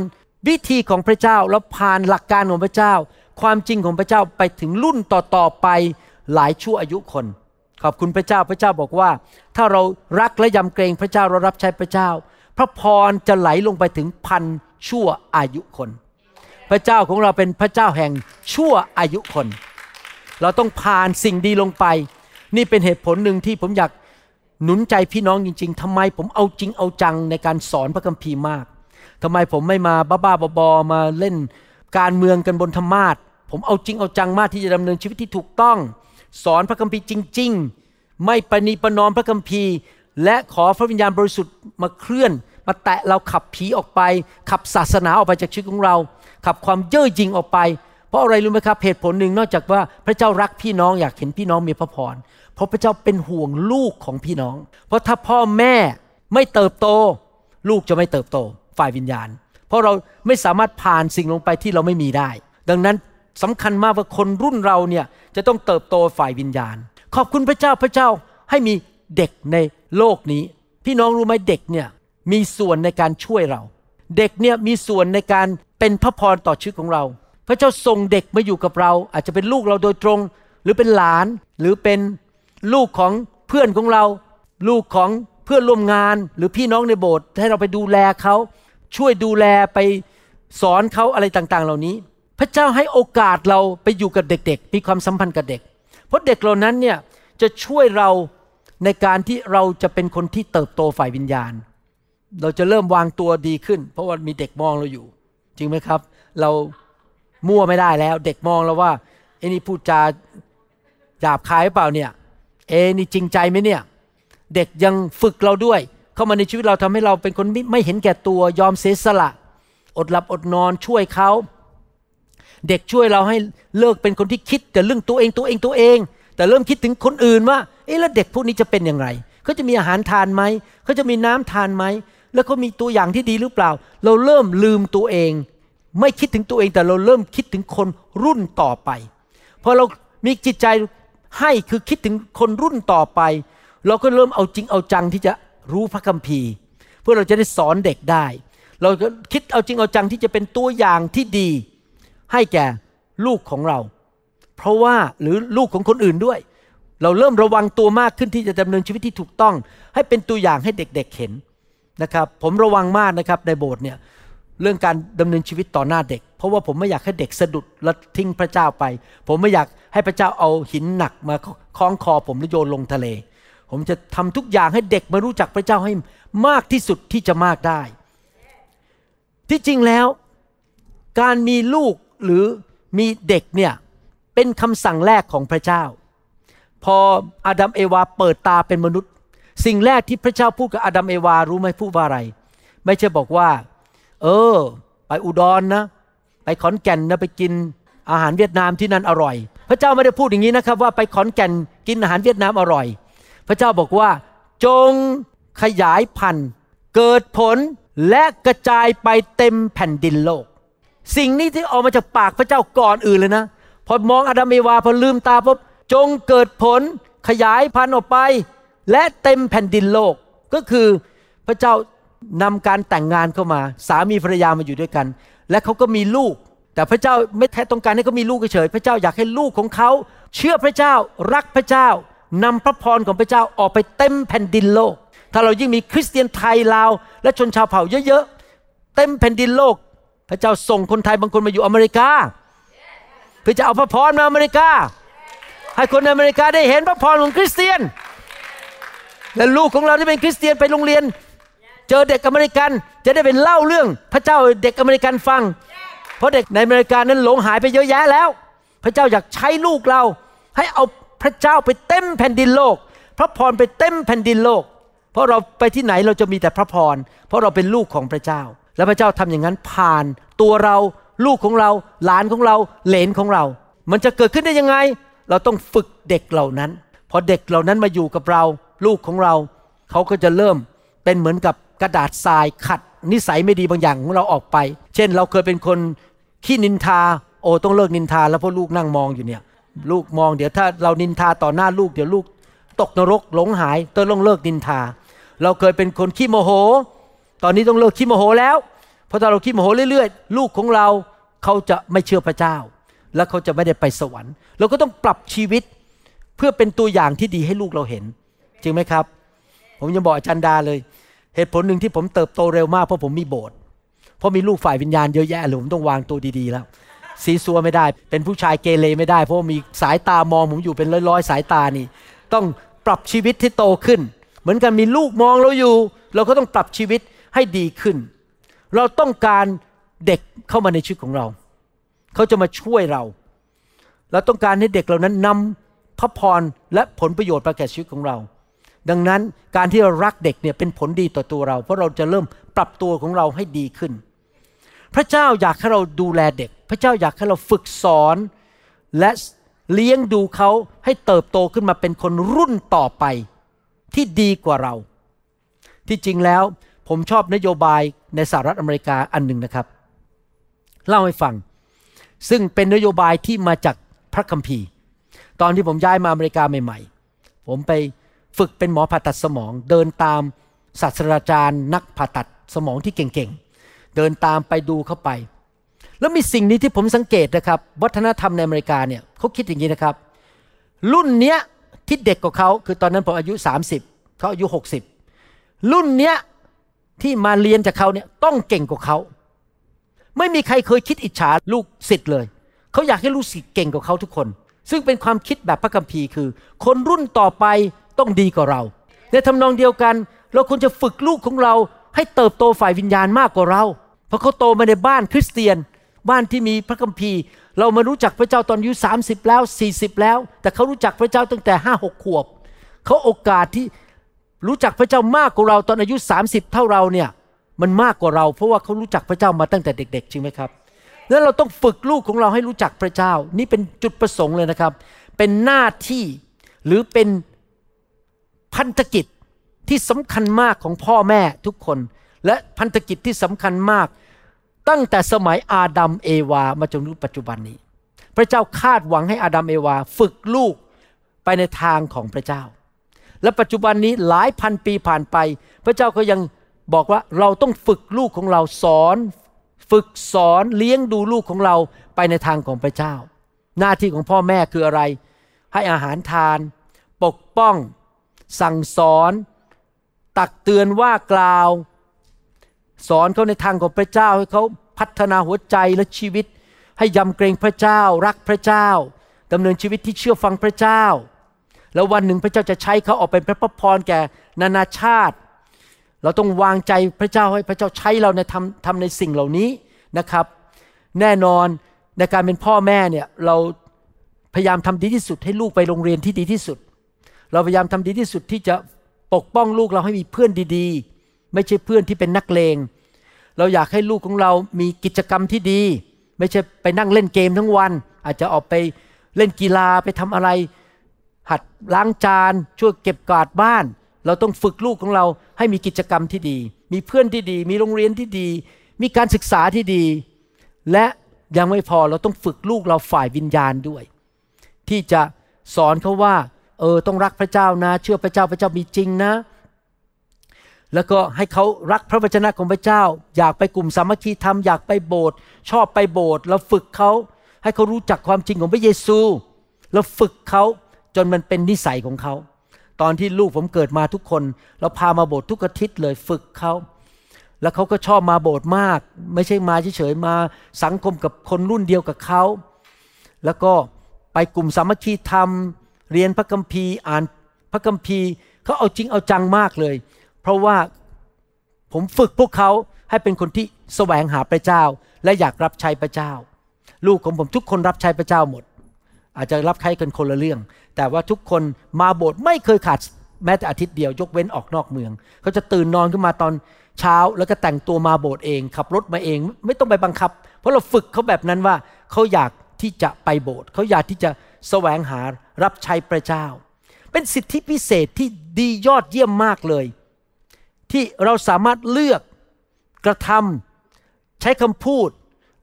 วิธีของพระเจ้าแล้วผ่านหลักการของพระเจ้า ความจริงของพระเจ้าไปถึงรุ่นต่อๆไปหลายชั่วอายุคน ขอบคุณพระเจ้าพระเจ้าบอกว่า ถ้าเรารักและยำเกรงพระเจ้าเรารับใช้พระเจ้า พระพรจะไหลลงไปถึงพันชั่วอายุคน พระเจ้าของเราเป็นพระเจ้าแห่งชั่วอายุคน เราต้องผ่านสิ่งดีลงไป นี่เป็นเหตุผลหนึ่งที่ผมอยาก หนุนใจพี่น้องจริง ๆทำไมผมเอาจริงเอาจังในการสอนพระคัมภีร์มากทำไมผมไม่มาบ้าๆบอๆมาเล่นการเมืองกันบนธรรมาทผมเอาจริงเอาจังมากที่จะดำเนินชีวิตที่ถูกต้อง สอนพระคัมภีร์จริง ๆ ไม่ปณีประนอมพระคัมภีร์ และขอพระวิญญาณบริสุทธิ์มาเคลื่อน มาแตะเราขับผีออกไป ขับศาสนาออกไปจากชีวิตของเรา ขับความเย่อหยิ่งออกไป เพราะอะไรรู้ไหมครับเหตุผลหนึ่งนอกจากว่าพระเจ้ารักพี่น้องอยากเห็นพี่น้องมีพระพร เพราะพระเจ้าเป็นห่วงลูกของพี่น้อง เพราะถ้าพ่อแม่ไม่เติบโต ลูกจะไม่เติบโต ฝ่ายวิญญาณ เพราะเราไม่สามารถผ่านสิ่งลงไปที่เราไม่มีได้ ดังนั้นสำคัญมากว่าคนรุ่นเราเนี่ยจะต้องเติบโตฝ่ายวิญญาณ ขอบคุณพระเจ้าพระเจ้าให้มีเด็กในโลกนี้ พี่น้องรู้ไหมเด็กเนี่ยมีส่วนในการช่วยเรา เด็กเนี่ยมีส่วนในการเป็นพระพรต่อชีวิตของเรา พระเจ้าส่งเด็กมาอยู่กับเรา อาจจะเป็นลูกเราโดยตรง หรือเป็นหลานหรือเป็น ลูกของเพื่อนของเรา ลูกของเพื่อนร่วมงานหรือพี่น้องในโบสถ์ให้เราไปดูแลเขาช่วยดูแลไปสอนเขาอะไรต่าง ๆ เหล่านี้ พระเจ้าให้โอกาสเราไปอยู่กับเด็ก ๆ มีความสัมพันธ์กับเด็ก เพราะเด็กเหล่านั้นเนี่ยจะช่วยเราในการที่เราจะเป็นคนที่เติบโตฝ่ายวิญญาณ เราจะเริ่มวางตัวดีขึ้น เพราะว่ามีเด็กมองเราอยู่ จริงไหมครับ เรามั่วไม่ได้แล้ว เด็กมองเราว่าไอ้นี่พูดจาหยาบคายเปล่าเนี่ย เอนี่จริงใจไหมเนี่ย เด็กยังฝึกเราด้วย เข้ามาในชีวิตเราทำให้เราเป็นคนไม่เห็นแก่ตัวยอมเสียสละ อดหลับอดนอนช่วยเขาเด็กช่วยเราให้เลิกเป็นคนที่คิด แต่เรื่องตัวเองตัวเองตัวเอง แต่เริ่มคิดถึงคนอื่นว่าเอ๊ะแล้วเด็กพวกนี้จะเป็นอย่างไรเขาจะมีอาหารทานไหมเขาจะมีน้ำทานไหมแล้วเขามีตัวอย่างที่ดีหรือเปล่า เราเริ่มลืมตัวเอง ไม่คิดถึงตัวเองแต่เราเริ่มคิดถึงคนรุ่นต่อไปพอเรามีจิตใจ ให้คือคิดถึงคนรุ่นต่อไป เราก็เริ่มเอาจริงเอาจังที่จะรู้พระคัมภีร์ เพื่อเราจะได้สอนเด็กได้ เราก็คิดเอาจริงเอาจังที่จะเป็นตัวอย่างที่ดี ให้แก่ลูกของเรา เพราะว่าหรือลูกของคนอื่นด้วย เราเริ่มระวังตัวมากขึ้นที่จะดำเนินชีวิตที่ถูกต้อง ให้เป็นตัวอย่างให้เด็กๆเเห็นนะครับ ผมระวังมากนะครับในโบสถ์เนี่ย เรื่องการดำเนินชีวิตต่อหน้าเด็ก เพราะว่าผมไม่อยากให้เด็กสะดุดและทิ้งพระเจ้าไป ผมไม่อยากให้พระเจ้าเอาหินหนักมาคล้องคอผมแล้วโยนลงทะเล ผมจะทำทุกอย่างให้เด็กมารู้จักพระเจ้าให้มากที่สุดที่จะมากได้ ที่จริงแล้ว การมีลูกหรือมีเด็กเนี่ยเป็นคำสั่งแรกของพระเจ้า พออาดัมเอวาเปิดตาเป็นมนุษย์ สิ่งแรกที่พระเจ้าพูดกับอาดัมเอวารู้ไหมพูดว่าอะไร ไม่ใช่บอกว่า เออ ไปอุดรนนะ ไปขอนแก่นนะไปกินอาหารเวียดนามที่นั่นอร่อย พระเจ้าไม่ได้พูดอย่างนี้นะครับว่าไปขอนแก่นกินอาหารเวียดนามอร่อย พระเจ้าบอกว่า จงขยายพันธุ์ เกิดผลและกระจายไปเต็มแผ่นดินโลก สิ่งนี้ที่ออกมาจากปากพระเจ้าก่อนอื่นเลยนะ พอมองอาดัมเอวาพอลืมตาปุ๊บจงเกิดผลขยายพันธุ์ออกไป และเต็มแผ่นดินโลกก็คือพระเจ้า นำการแต่งงานเข้ามา สามีภรรยามาอยู่ด้วยกัน และเขาก็มีลูก แต่พระเจ้าไม่แค่ต้องการให้เขามีลูกเฉยๆพระเจ้าอยากให้ลูกของเขา เชื่อพระเจ้ารักพระเจ้านำพระพรของพระเจ้าออกไปเต็มแผ่นดินโลก ถ้าเรายิ่งมีคริสเตียนไทยลาวและชนชาวเผ่าเยอะๆเต็มแผ่นดินโลก พระเจ้าส่งคนไทยบางคนมาอยู่อเมริกาเพื่อจะเอาพระพรมาอเมริกา ให้คนในอเมริกาได้เห็นพระพรของคริสเตียนและลูกของเราที่เป็นคริสเตียนไปโรงเรียน เจอเด็กอเมริกัน จะได้เป็นเล่าเรื่องพระเจ้าเด็กอเมริกันฟัง เพราะเด็กในอเมริกานั้นหลงหายไปเยอะแยะแล้ว พระเจ้าอยากใช้ลูกเรา ให้เอาพระเจ้าไปเต็มแผ่นดินโลก พระพรไปเต็มแผ่นดินโลก เพราะเราไปที่ไหนเราจะมีแต่พระพร เพราะเราเป็นลูกของพระเจ้า และพระเจ้าทำอย่างนั้นผ่านตัวเราลูกของเราหลานของเราเหลนของเรา มันจะเกิดขึ้นได้ยังไง เราต้องฝึกเด็กเหล่านั้นพอเด็กเหล่านั้นมาอยู่กับเรา ลูกของเรา เขาก็จะเริ่มเป็นเหมือนกับ กระดาษทรายขัดนิสัยไม่ดีบางอย่างของเราออกไป เช่น เราเคยเป็นคนขี้นินทา โอ้ต้องเลิกนินทา แล้วเพราะลูกนั่งมองอยู่เนี่ย ลูกมองเดี๋ยวถ้าเรานินทาต่อหน้าลูกเดี๋ยวลูก ตกนรกหลงหายต้องเลิกนินทา เราเคยเป็นคนขี้โมโห ตอนนี้ต้องเลิกขี้โมโหแล้ว เพราะถ้าเราขี้โมโหเรื่อยๆ ลูกของเราเขาจะไม่เชื่อพระเจ้า และเขาจะไม่ได้ไปสวรรค์ เราก็ต้องปรับชีวิตเพื่อเป็นตัวอย่างที่ดีให้ลูกเราเห็น จริงไหมครับ ผมยังบอกอาจารย์ดาเลย เหตุผลหนึ่งที่ผมเติบโตเร็วมากเพราะผมมีโบสถ์เพราะมีลูกฝ่ายวิญญาณเยอะแยะเลยผมต้องวางตัวดีๆแล้วซีซัวไม่ได้ เป็นผู้ชายเกเรไม่ได้ เพราะมีสายตามองผมอยู่เป็นร้อยๆ สายตานี่ ต้องปรับชีวิตที่โตขึ้น เหมือนกันมีลูกมองเราอยู่ เราก็ต้องปรับชีวิตให้ดีขึ้น เราต้องการเด็กเข้ามาในชีวิตของเรา เขาจะมาช่วยเรา เราต้องการให้เด็กเหล่านั้นนำพระพรและผลประโยชน์มาแก่ชีวิตของเรา ดังนั้นการที่เรารักเด็กเนี่ยเป็นผลดีต่อตัวเรา เพราะเราจะเริ่มปรับตัวของเราให้ดีขึ้น พระเจ้าอยากให้เราดูแลเด็ก พระเจ้าอยากให้เราฝึกสอนและเลี้ยงดูเขาให้เติบโตขึ้นมาเป็นคนรุ่นต่อไปที่ดีกว่าเรา ที่จริงแล้วผมชอบนโยบายในสหรัฐอเมริกาอันหนึ่งนะครับ เล่าให้ฟัง ซึ่งเป็นนโยบายที่มาจากพระคัมภีร์ ตอนที่ผมย้ายมาอเมริกาใหม่ ๆ ผมไป ฝึกเป็นหมอผ่าตัดสมอง เดินตามศาสตราจารย์ นักผ่าตัดสมองที่เก่งๆ เดินตามไปดูเข้าไป แล้วมีสิ่งนี้ที่ผมสังเกตนะครับ วัฒนธรรมในอเมริกาเนี่ยเขาคิดอย่างนี้นะครับ รุ่นเนี้ยที่เด็กกว่าเขาคือตอนนั้นผมอายุ 30เขาอายุ 60 รุ่นเนี้ยที่มาเรียนจากเขาเนี่ยต้องเก่งกว่าเขาไม่มีใครเคยคิดอิจฉาลูกศิษย์เลยเขาอยากให้ลูกศิษย์เก่งกว่าเขาทุกคน ซึ่งเป็นความคิดแบบพระคัมภีร์คือ คนรุ่นต่อไป ต้องดีกว่าเรา ในทำนองเดียวกัน เราควรจะฝึกลูกของเรา ให้เติบโตฝ่ายวิญญาณมากกว่าเรา เพราะเขาโตมาในบ้านคริสเตียน บ้านที่มีพระคัมภีร์ เรามารู้จักพระเจ้าตอนอายุ30 แล้ว 40 แล้ว แต่เขารู้จักพระเจ้าตั้งแต่ห้าหกขวบเขาโอกาสที่รู้จักพระเจ้ามากกว่าเราตอนอายุ 30 เท่าเราเนี่ยมันมากกว่าเรา เพราะว่าเขารู้จักพระเจ้ามาตั้งแต่เด็ก ๆ จริงไหมครับแล้วเราต้องฝึกลูกของเราให้รู้จักพระเจ้า นี่เป็นจุดประสงค์เลยนะครับ เป็นหน้าที่หรือเป็น พันธกิจที่สำคัญมากของพ่อแม่ทุกคน และพันธกิจที่สำคัญมาก ตั้งแต่สมัยอาดัมเอวามาจนถึงปัจจุบันนี้ พระเจ้าคาดหวังให้อาดัมเอวาฝึกลูกไปในทางของพระเจ้า และปัจจุบันนี้หลายพันปีผ่านไป พระเจ้าก็ยังบอกว่าเราต้องฝึกลูกของเราสอน ฝึกสอนเลี้ยงดูลูกของเราไปในทางของพระเจ้า หน้าที่ของพ่อแม่คืออะไร ให้อาหารทาน ปกป้อง สั่งสอน ตักเตือนว่ากล่าว สอนเขาในทางของพระเจ้าให้เขาพัฒนาหัวใจและชีวิต ให้ยำเกรงพระเจ้า รักพระเจ้าดำเนินชีวิตที่เชื่อฟังพระเจ้า แล้ววันหนึ่งพระเจ้าจะใช้เขาออกเป็นพระพรแก่นานาชาติ เราต้องวางใจพระเจ้าให้พระเจ้าใช้เราในทำทำในสิ่งเหล่านี้นะครับ แน่นอนในการเป็นพ่อแม่เนี่ยเราพยายามทำดีที่สุดให้ลูกไปโรงเรียนที่ดีที่สุด เราพยายามทำดีที่สุดที่จะปกป้องลูกเราให้มีเพื่อนดีๆ ไม่ใช่เพื่อนที่เป็นนักเลง เราอยากให้ลูกของเรามีกิจกรรมที่ดี ไม่ใช่ไปนั่งเล่นเกมทั้งวัน อาจจะออกไปเล่นกีฬาไปทำอะไร หัดล้างจานช่วยเก็บกวาดบ้าน เราต้องฝึกลูกของเราให้มีกิจกรรมที่ดี มีเพื่อนที่ดี มีโรงเรียนที่ดี มีการศึกษาที่ดี และยังไม่พอเราต้องฝึกลูกเราฝ่ายวิญญาณด้วย ที่จะสอนเขาว่า เออต้องรักพระเจ้านะ เชื่อพระเจ้าพระเจ้ามีจริงนะ แล้วก็ให้เขารักพระวจนะของพระเจ้า อยากไปกลุ่มสามัคคีธรรมอยากไปโบสถ์ชอบไปโบสถ์เราฝึกเขาให้เขารู้จักความจริงของพระเยซูเราฝึกเขาจนมันเป็นนิสัยของเขา ตอนที่ลูกผมเกิดมาทุกคน เราพามาโบสถ์ทุกอาทิตย์เลยฝึกเขาแล้วเขาก็ชอบมาโบสถ์มาก ไม่ใช่มาเฉยๆมาสังคมกับคนรุ่นเดียวกับเขาแล้วก็ไปกลุ่มสามัคคีธรรม เรียนพระคัมภีร์อ่านพระคัมภีร์เขาเอาจริงเอาจังมากเลย เพราะว่าผมฝึกพวกเขาให้เป็นคนที่แสวงหาพระเจ้า และอยากรับใช้พระเจ้า ลูกของผมทุกคนรับใช้พระเจ้าหมด อาจจะรับใช้กันคนละเรื่อง แต่ว่าทุกคนมาโบสถ์ไม่เคยขาดแม้แต่อาทิตย์เดียวยกเว้นออกนอกเมือง เขาจะตื่นนอนขึ้นมาตอนเช้าแล้วก็แต่งตัวมาโบสถ์เอง ขับรถมาเอง ไม่ต้องไปบังคับ เพราะเราฝึกเขาแบบนั้นว่าเขาอยากที่จะไปโบสถ์เขาอยากที่จะแสวงหา รับใช้พระเจ้า เป็นสิทธิพิเศษที่ดียอดเยี่ยมมากเลย ที่เราสามารถเลือกกระทำใช้คำพูด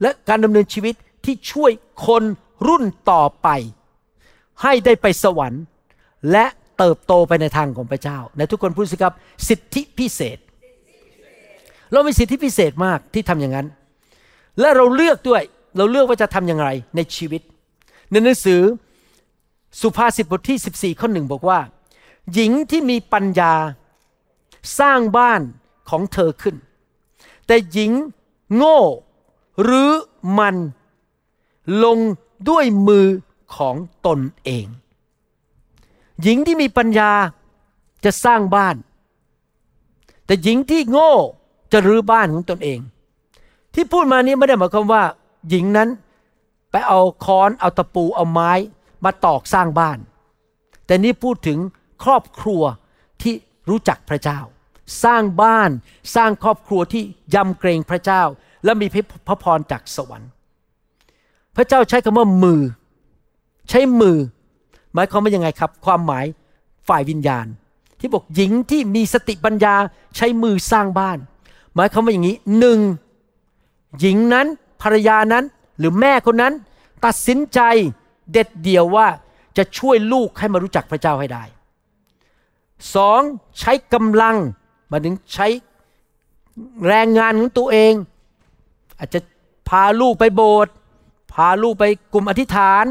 และการดำเนินชีวิตที่ช่วยคนรุ่นต่อไป ให้ได้ไปสวรรค์ และเติบโตไปในทางของพระเจ้า ในทุกคนพูดสิครับ สิทธิพิเศษ เรามีสิทธิพิเศษมากที่ทำอย่างนั้น และเราเลือกด้วยเราเลือกว่าจะทำอย่างไรในชีวิต ในหนังสือ สุภาษิตบทที่ 14 ข้อหนึ่งบอกว่า หญิงที่มีปัญญาสร้างบ้านของเธอขึ้น แต่หญิงโง่หรือมันลงด้วยมือของตนเอง หญิงที่มีปัญญาจะสร้างบ้าน แต่หญิงที่โง่จะรื้อบ้านของตนเอง ที่พูดมานี้ไม่ได้หมายความว่า หญิงนั้นไปเอาค้อนเอาตะปูเอาไม้ มาตอกสร้างบ้าน แต่นี่พูดถึงครอบครัวที่รู้จักพระเจ้า สร้างบ้านสร้างครอบครัวที่ยำเกรงพระเจ้า และมีพระพรจากสวรรค์ พระเจ้าใช้คำว่ามือ ใช้มือ หมายความว่ายังไงครับ ความหมายฝ่ายวิญญาณ ที่บอกหญิงที่มีสติปัญญาใช้มือสร้างบ้าน หมายความว่าอย่างนี้หนึ่งหญิงนั้นภรรยานั้นหรือแม่คนนั้น ตัดสินใจ เด็ดเดียวว่าจะช่วยลูกให้มารู้จักพระเจ้าให้ได้สองใช้กำลังมาถึงใช้แรงงานของตัวเอง อาจจะพาลูกไปโบสถ์พาลูกไปกลุ่มอธิษฐาน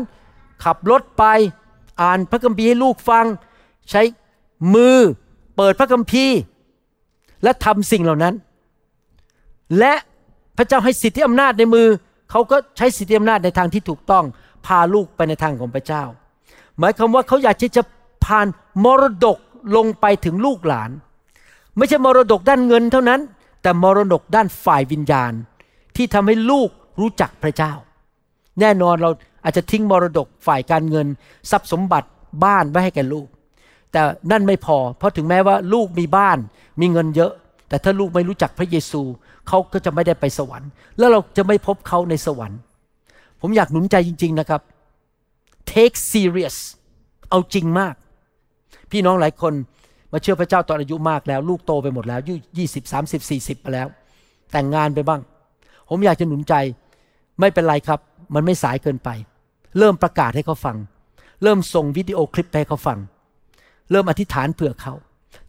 ขับรถไปอ่านพระคัมภีร์ให้ลูกฟัง ใช้มือเปิดพระคัมภีร์ และทำสิ่งเหล่านั้น และพระเจ้าให้สิทธิอำนาจในมือ เขาก็ใช้สิทธิอำนาจในทางที่ถูกต้อง พาลูกไปในทางของพระเจ้า หมายความว่าเขาอยากที่จะผ่านมรดกลงไปถึงลูกหลาน ไม่ใช่มรดกด้านเงินเท่านั้น แต่มรดกด้านฝ่ายวิญญาณ ที่ทำให้ลูกรู้จักพระเจ้า แน่นอนเราอาจจะทิ้งมรดกฝ่ายการเงิน ทรัพย์สมบัติบ้านไว้ให้แก่ลูก แต่นั่นไม่พอ เพราะถึงแม้ว่าลูกมีบ้านมีเงินเยอะ แต่ถ้าลูกไม่รู้จักพระเยซู เขาก็จะไม่ได้ไปสวรรค์ แล้วเราจะไม่พบเขาในสวรรค์ ผมอยากหนุนใจจริง ๆนะครับ take serious เอาจริงมาก พี่น้องหลายคนมาเชื่อพระเจ้าตอนอายุมากแล้ว ลูกโตไปหมดแล้วอายุยี่สิบสามสิบสี่สิบไปแล้ว แต่งงานไปบ้าง ผมอยากจะหนุนใจไม่เป็นไรครับ มันไม่สายเกินไป เริ่มประกาศให้เขาฟัง เริ่มส่งวิดีโอคลิปไปให้เขาฟัง เริ่มอธิษฐานเผื่อเขา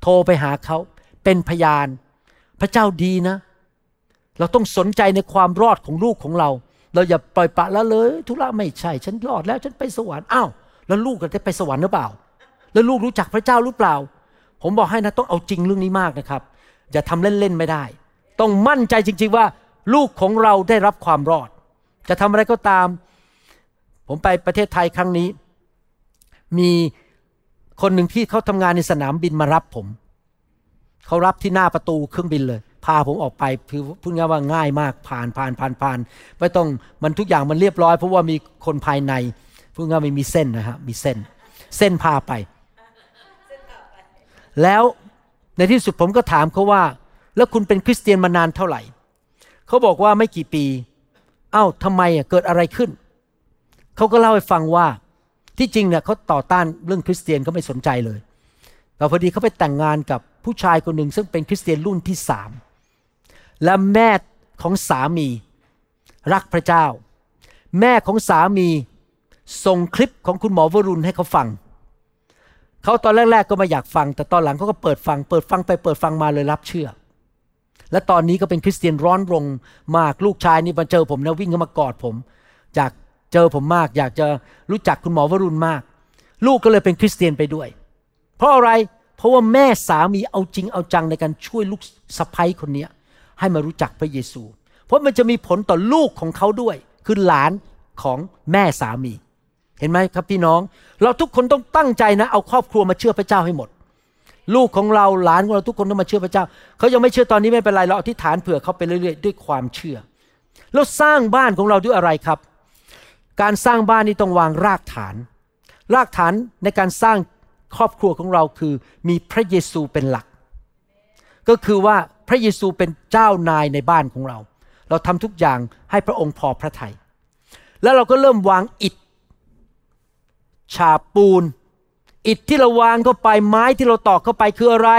โทรไปหาเขาเป็นพยาน พระเจ้าดีนะ เราต้องสนใจในความรอดของลูกของเรา เราอย่าปล่อยปละละเลยทุระไม่ใช่ ฉันรอดแล้วฉันไปสวรรค์อ้าวแล้วลูกจะได้ไปสวรรค์หรือเปล่า แล้วลูกรู้จักพระเจ้าหรือเปล่า ผมบอกให้นะต้องเอาจริงเรื่องนี้มากนะครับอย่าทำเล่นๆไม่ได้ ต้องมั่นใจจริง ๆว่า ลูกของเราได้รับความรอด จะทำอะไรก็ตาม ผมไปประเทศไทยครั้งนี้ มีคนหนึ่งที่เขาทำงานในสนามบินมารับผม เขารับที่หน้าประตูเครื่องบินเลย พาผมออกไปคือพูดง่ายว่าง่ายมากผ่านผ่านผ่านผ่านไม่ต้องมันทุกอย่างมันเรียบร้อย เพราะว่ามีคนภายในพูดง่ายไม่มีเส้นนะฮะมีเส้น เส้นพาไป แล้วในที่สุดผมก็ถามเขาว่า แล้วคุณเป็นคริสเตียนมานานเท่าไหร่เขาบอกว่าไม่กี่ปี เอ้าทำไมอะเกิดอะไรขึ้นเขาก็เล่าให้ฟังว่าที่จริงเนี่ยเขาต่อต้านเรื่องคริสเตียนเขาไม่สนใจเลยแต่พอดีเขาไปแต่งงานกับผู้ชายคนหนึ่งซึ่งเป็นคริสเตียนรุ่นที่สาม และแม่ของสามี รักพระเจ้า แม่ของสามีส่งคลิปของคุณหมอวรุณให้เขาฟัง เขาตอนแรก ๆ ก็ไม่อยากฟัง แต่ตอนหลังเขาก็เปิดฟัง เปิดฟังไปเปิดฟังมาเลยรับเชื่อ และตอนนี้ก็เป็นคริสเตียนร้อนรงมากลูกชายนี่มาเจอผมนะวิ่งเข้ามากอดผมอยากเจอผมมาก อยากจะรู้จักคุณหมอวรุณมาก ลูกก็เลยเป็นคริสเตียนไปด้วย เพราะอะไรเพราะว่าแม่สามีเอาจริงเอาจังในการช่วยลูกสะใภ้คนนี้ ให้มารู้จักพระเยซู เพราะมันจะมีผลต่อลูกของเขาด้วย คือหลานของแม่สามี เห็นไหมครับพี่น้อง เราทุกคนต้องตั้งใจนะ เอาครอบครัวมาเชื่อพระเจ้าให้หมด ลูกของเราหลานของเราทุกคนต้องมาเชื่อพระเจ้า เขายังไม่เชื่อตอนนี้ไม่เป็นไรเราอธิษฐานเผื่อเขาไปเรื่อยๆด้วยความเชื่อแล้วสร้างบ้านของเราด้วยอะไรครับ การสร้างบ้านนี้ต้องวางรากฐาน รากฐานในการสร้างครอบครัวของเราคือมีพระเยซูเป็นหลัก ก็คือว่า พระเยซูเป็นเจ้านายในบ้านของเรา เราทำทุกอย่างให้พระองค์พอพระทยัยแล้วเราก็เริ่มวางอิฐ ฉาบปูน อิฐที่เราวางเข้าไปไม้ที่เราตอกเข้าไปคืออะไร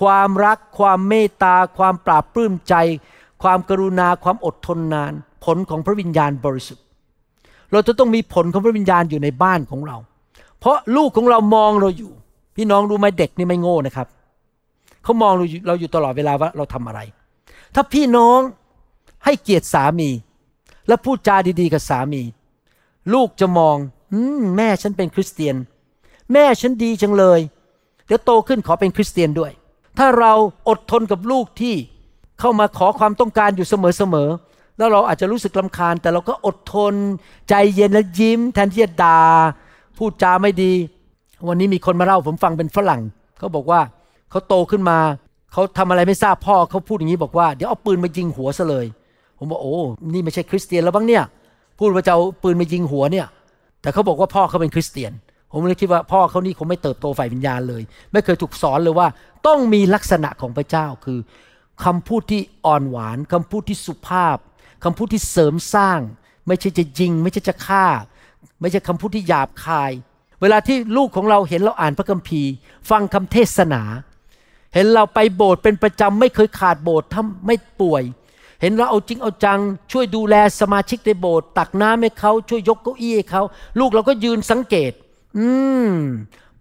ความรัก ความเมตตา ความปราบปลื้มใจ ความกรุณา ความอดทนนาน ผลของพระวิญญาณบริสุทธิ์ เราจะต้องมีผลของพระวิญญาณอยู่ในบ้านของเรา เพราะลูกของเรามองเราอยู่ พี่น้องรู้ไหมเด็กนี่ไม่โง่นะครับ เขามองเราอยู่เราอยู่ตลอดเวลาว่าเราทำอะไร ถ้าพี่น้องให้เกียรติสามี และพูดจาดีๆกับสามี ลูกจะมองอมแม่ฉันเป็นคริสเตียน แม่ฉันดีจังเลย เดี๋ยวโตขึ้นขอเป็นคริสเตียนด้วย ถ้าเราอดทนกับลูกที่เข้ามาขอความต้องการอยู่เสมอๆแล้วเราอาจจะรู้สึกลำคาญ แต่เราก็อดทนใจเย็นและยิ้ม แทนที่จะด่าพูดจาไม่ดี วันนี้มีคนมาเล่าผมฟังเป็นฝรั่งเขาบอกว่า เขาโตขึ้นมา เขาทำอะไรไม่ทราบพ่อเขาพูดอย่างนี้บอกว่าเดี๋ยวเอาปืนมายิงหัวซะเลย ผมบอกโอ้นี่ไม่ใช่คริสเตียนแล้วบ้างเนี่ย พูดว่าจะเอาปืนมายิงหัวเนี่ย แต่เขาบอกว่าพ่อเขาเป็นคริสเตียน ผมเลยคิดว่าพ่อเขานี่คงไม่เติบโตฝ่ายวิญญาณเลย ไม่เคยถูกสอนเลยว่า ต้องมีลักษณะของพระเจ้าคือคำพูดที่อ่อนหวานคำพูดที่สุภาพคำพูดที่เสริมสร้าง ไม่ใช่จะยิง ไม่ใช่จะฆ่า ไม่ใช่คำพูดที่หยาบคาย เวลาที่ลูกของเราเห็นเราอ่านพระคัมภีร์ ฟังคำเทศนา เห็นเราไปโบสถ์เป็นประจำไม่เคยขาดโบสถ์ถ้าไม่ป่วย เห็นเราเอาจริงเอาจัง ช่วยดูแลสมาชิกในโบสถ์ตักน้ำให้เขาช่วยยกเก้าอี้ให้เขาลูกเราก็ยืนสังเกต อืม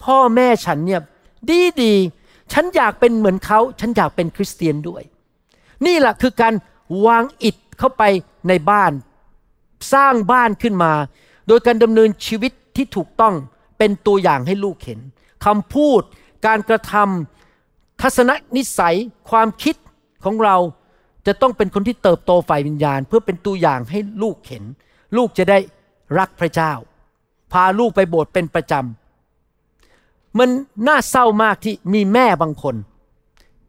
พ่อแม่ฉันเนี่ยดีดีฉันอยากเป็นเหมือนเขา ฉันอยากเป็นคริสเตียนด้วย นี่แหละคือการวางอิฐเข้าไปในบ้าน สร้างบ้านขึ้นมา โดยการดำเนินชีวิตที่ถูกต้องเป็นตัวอย่างให้ลูกเห็นคำพูด การกระทำ ทัศนนิสัยความคิดของเราจะต้องเป็นคนที่เติบโตฝ่ายวิญญาณ เพื่อเป็นตัวอย่างให้ลูกเห็น ลูกจะได้รักพระเจ้า พาลูกไปโบสถ์เป็นประจำมันน่าเศร้ามากที่มีแม่บางคน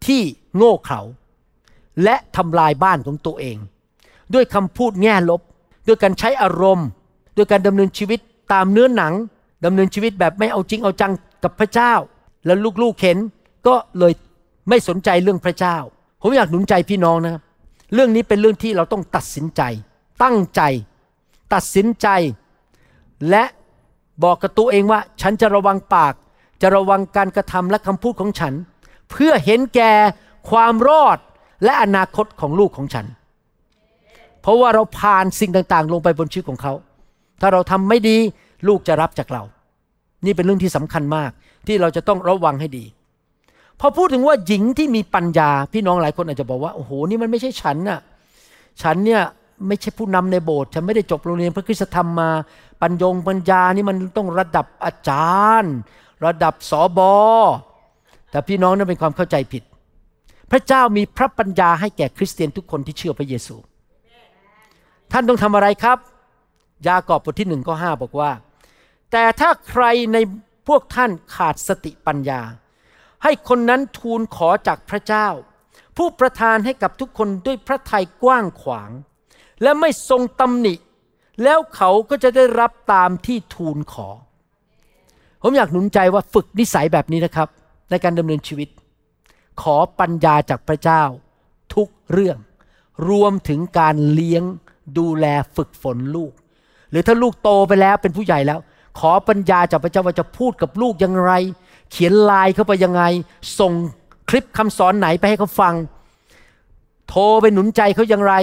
ที่โง่เขลาและทำลายบ้านของตัวเอง ด้วยคำพูดแง่ลบ ด้วยการใช้อารมณ์ ด้วยการดำเนินชีวิตตามเนื้อหนังดำเนินชีวิตแบบไม่เอาจริงเอาจังกับพระเจ้า แล้วลูกๆเห็น ก็เลยไม่สนใจเรื่องพระเจ้า ผมอยากหนุนใจพี่น้องนะครับเรื่องนี้เป็นเรื่องที่เราต้องตัดสินใจ ตั้งใจ ตัดสินใจ และบอกกับตัวเองว่า ฉันจะระวังปาก จะระวังการกระทำและคำพูดของฉัน เพื่อเห็นแก่ความรอดและอนาคตของลูกของฉัน เพราะว่าเราผ่านสิ่งต่างๆ ลงไปบนชีวิตของเขา ถ้าเราทำไม่ดีลูกจะรับจากเรา นี่เป็นเรื่องที่สำคัญมากที่เราจะต้องระวังให้ดี พอพูดถึงว่าหญิงที่มีปัญญา พี่น้องหลายคนอาจจะบอกว่าโอ้โหนี่มันไม่ใช่ฉันน่ะฉันเนี่ยไม่ใช่ผู้นำในโบสถ์ฉันไม่ได้จบโรงเรียนพระคุณธรรมมา ปัญญงปัญญานี่มันต้องระดับอาจารย์ ระดับสอบอแต่พี่น้องนั้นเป็นความเข้าใจผิด พระเจ้ามีพระปัญญาให้แก่คริสเตียนทุกคนที่เชื่อพระเยซู ท่านต้องทำอะไรครับ ยากอบบทที่หนึ่งข้อห้าบอกว่า แต่ถ้าใครในพวกท่านขาดสติปัญญา ให้คนนั้นทูลขอจากพระเจ้า ผู้ประทานให้กับทุกคนด้วยพระทัยกว้างขวาง และไม่ทรงตำหนิ แล้วเขาก็จะได้รับตามที่ทูลขอ ผมอยากหนุนใจว่าฝึกนิสัยแบบนี้นะครับ ในการดำเนินชีวิต ขอปัญญาจากพระเจ้า ทุกเรื่อง รวมถึงการเลี้ยงดูแลฝึกฝนลูก หรือถ้าลูกโตไปแล้วเป็นผู้ใหญ่แล้ว ขอปัญญาจากพระเจ้าว่าจะพูดกับลูกอย่างไร เขียนไลน์เข้าไปยังไง ส่งคลิปคำสอนไหนไปให้เขาฟัง โทรไปหนุนใจเขาอย่างไร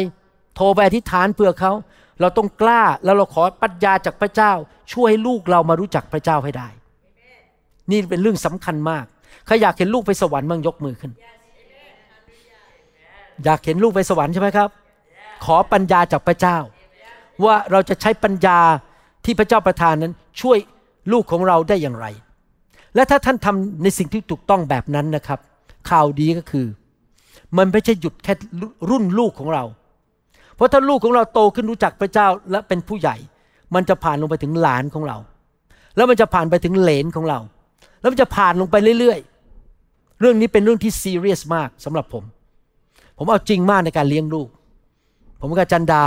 โทรไปอธิษฐานเพื่อเขาเราต้องกล้าแล้วเราขอปัญญาจากพระเจ้า ช่วยให้ลูกเรามารู้จักพระเจ้าให้ได้ นี่เป็นเรื่องสำคัญมากใครอยากเห็นลูกไปสวรรค์มั่งยกมือขึ้น อยากเห็นลูกไปสวรรค์ใช่ไหมครับ ขอปัญญาจากพระเจ้า ว่าเราจะใช้ปัญญาที่พระเจ้าประทานนั้น ช่วยลูกของเราได้อย่างไร และถ้าท่านทำในสิ่งที่ถูกต้องแบบนั้นนะครับ ข่าวดีก็คือ มันไม่ใช่หยุดแค่รุ่นลูกของเรา เพราะถ้าลูกของเราโตขึ้นรู้จักพระเจ้าและเป็นผู้ใหญ่ มันจะผ่านลงไปถึงหลานของเรา แล้วมันจะผ่านไปถึงเหลนของเรา แล้วมันจะผ่านลงไปเรื่อยๆ เรื่องนี้เป็นเรื่องที่ซีเรียสมากสำหรับผม ผมเอาจริงมากในการเลี้ยงลูก ผมกับจันดา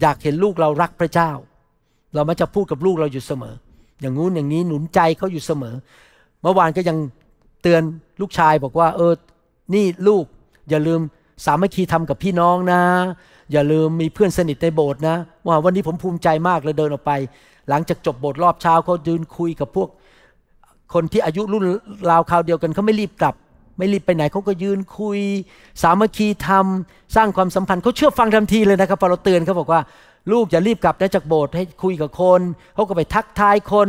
อยากเห็นลูกเรารักพระเจ้า เรามักจะพูดกับลูกเราอยู่เสมอ อย่างงู้นอย่างนี้หนุนใจเขาอยู่เสมอ เมื่อวานก็ยังเตือนลูกชายบอกว่า เออ นี่ลูก อย่าลืมสามัคคีทำกับพี่น้องนะ อย่าลืมมีเพื่อนสนิทในโบสถ์นะ ว่าวันนี้ผมภูมิใจมากเลยเดินออกไป หลังจากจบโบสถ์รอบเช้าเขายืนคุยกับพวก คนที่อายุรุ่นราวคราวเดียวกันเขาไม่รีบกลับ ไม่รีบไปไหนเขาก็ยืนคุย สามัคคีทำสร้างความสัมพันธ์เขาเชื่อฟังทันทีเลยนะครับพอเราเตือนเขาบอกว่า ลูกอย่ารีบกลับนะจากโบสถ์ให้คุยกับคนเขาก็ไปทักทายคน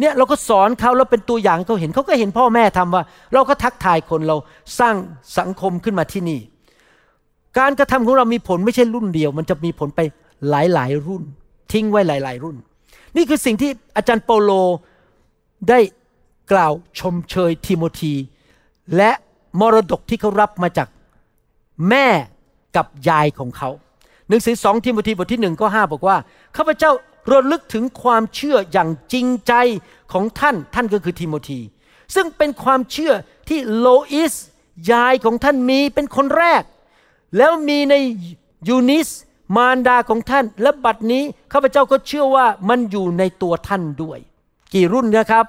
เนี่ยเราก็สอนเขาแล้วเป็นตัวอย่างเขาเห็นเขาก็เห็นพ่อแม่ทำว่า เราก็ทักทายคนเราสร้างสังคมขึ้นมาที่นี่ การกระทำของเรามีผลไม่ใช่รุ่นเดียว มันจะมีผลไปหลายๆรุ่น ทิ้งไว้หลาย ๆ รุ่น นี่คือสิ่งที่อาจารย์เปาโลได้กล่าวชมเชยทิโมธี และมรดกที่เขารับมาจากแม่กับยายของเขา หนังสือสองทิโมธีบทที่หนึ่งก็ห้าบอกว่าข้าพเจ้าระลึกถึงความเชื่ออย่างจริงใจของท่านท่านก็คือทิโมธี ซึ่งเป็นความเชื่อที่โลอิสยายของท่านมีเป็นคนแรก แล้วมีในยูนิสมารดาของท่าน และบัดนี้ข้าพเจ้าก็เชื่อว่ามันอยู่ในตัวท่านด้วย กี่รุ่นนะครับ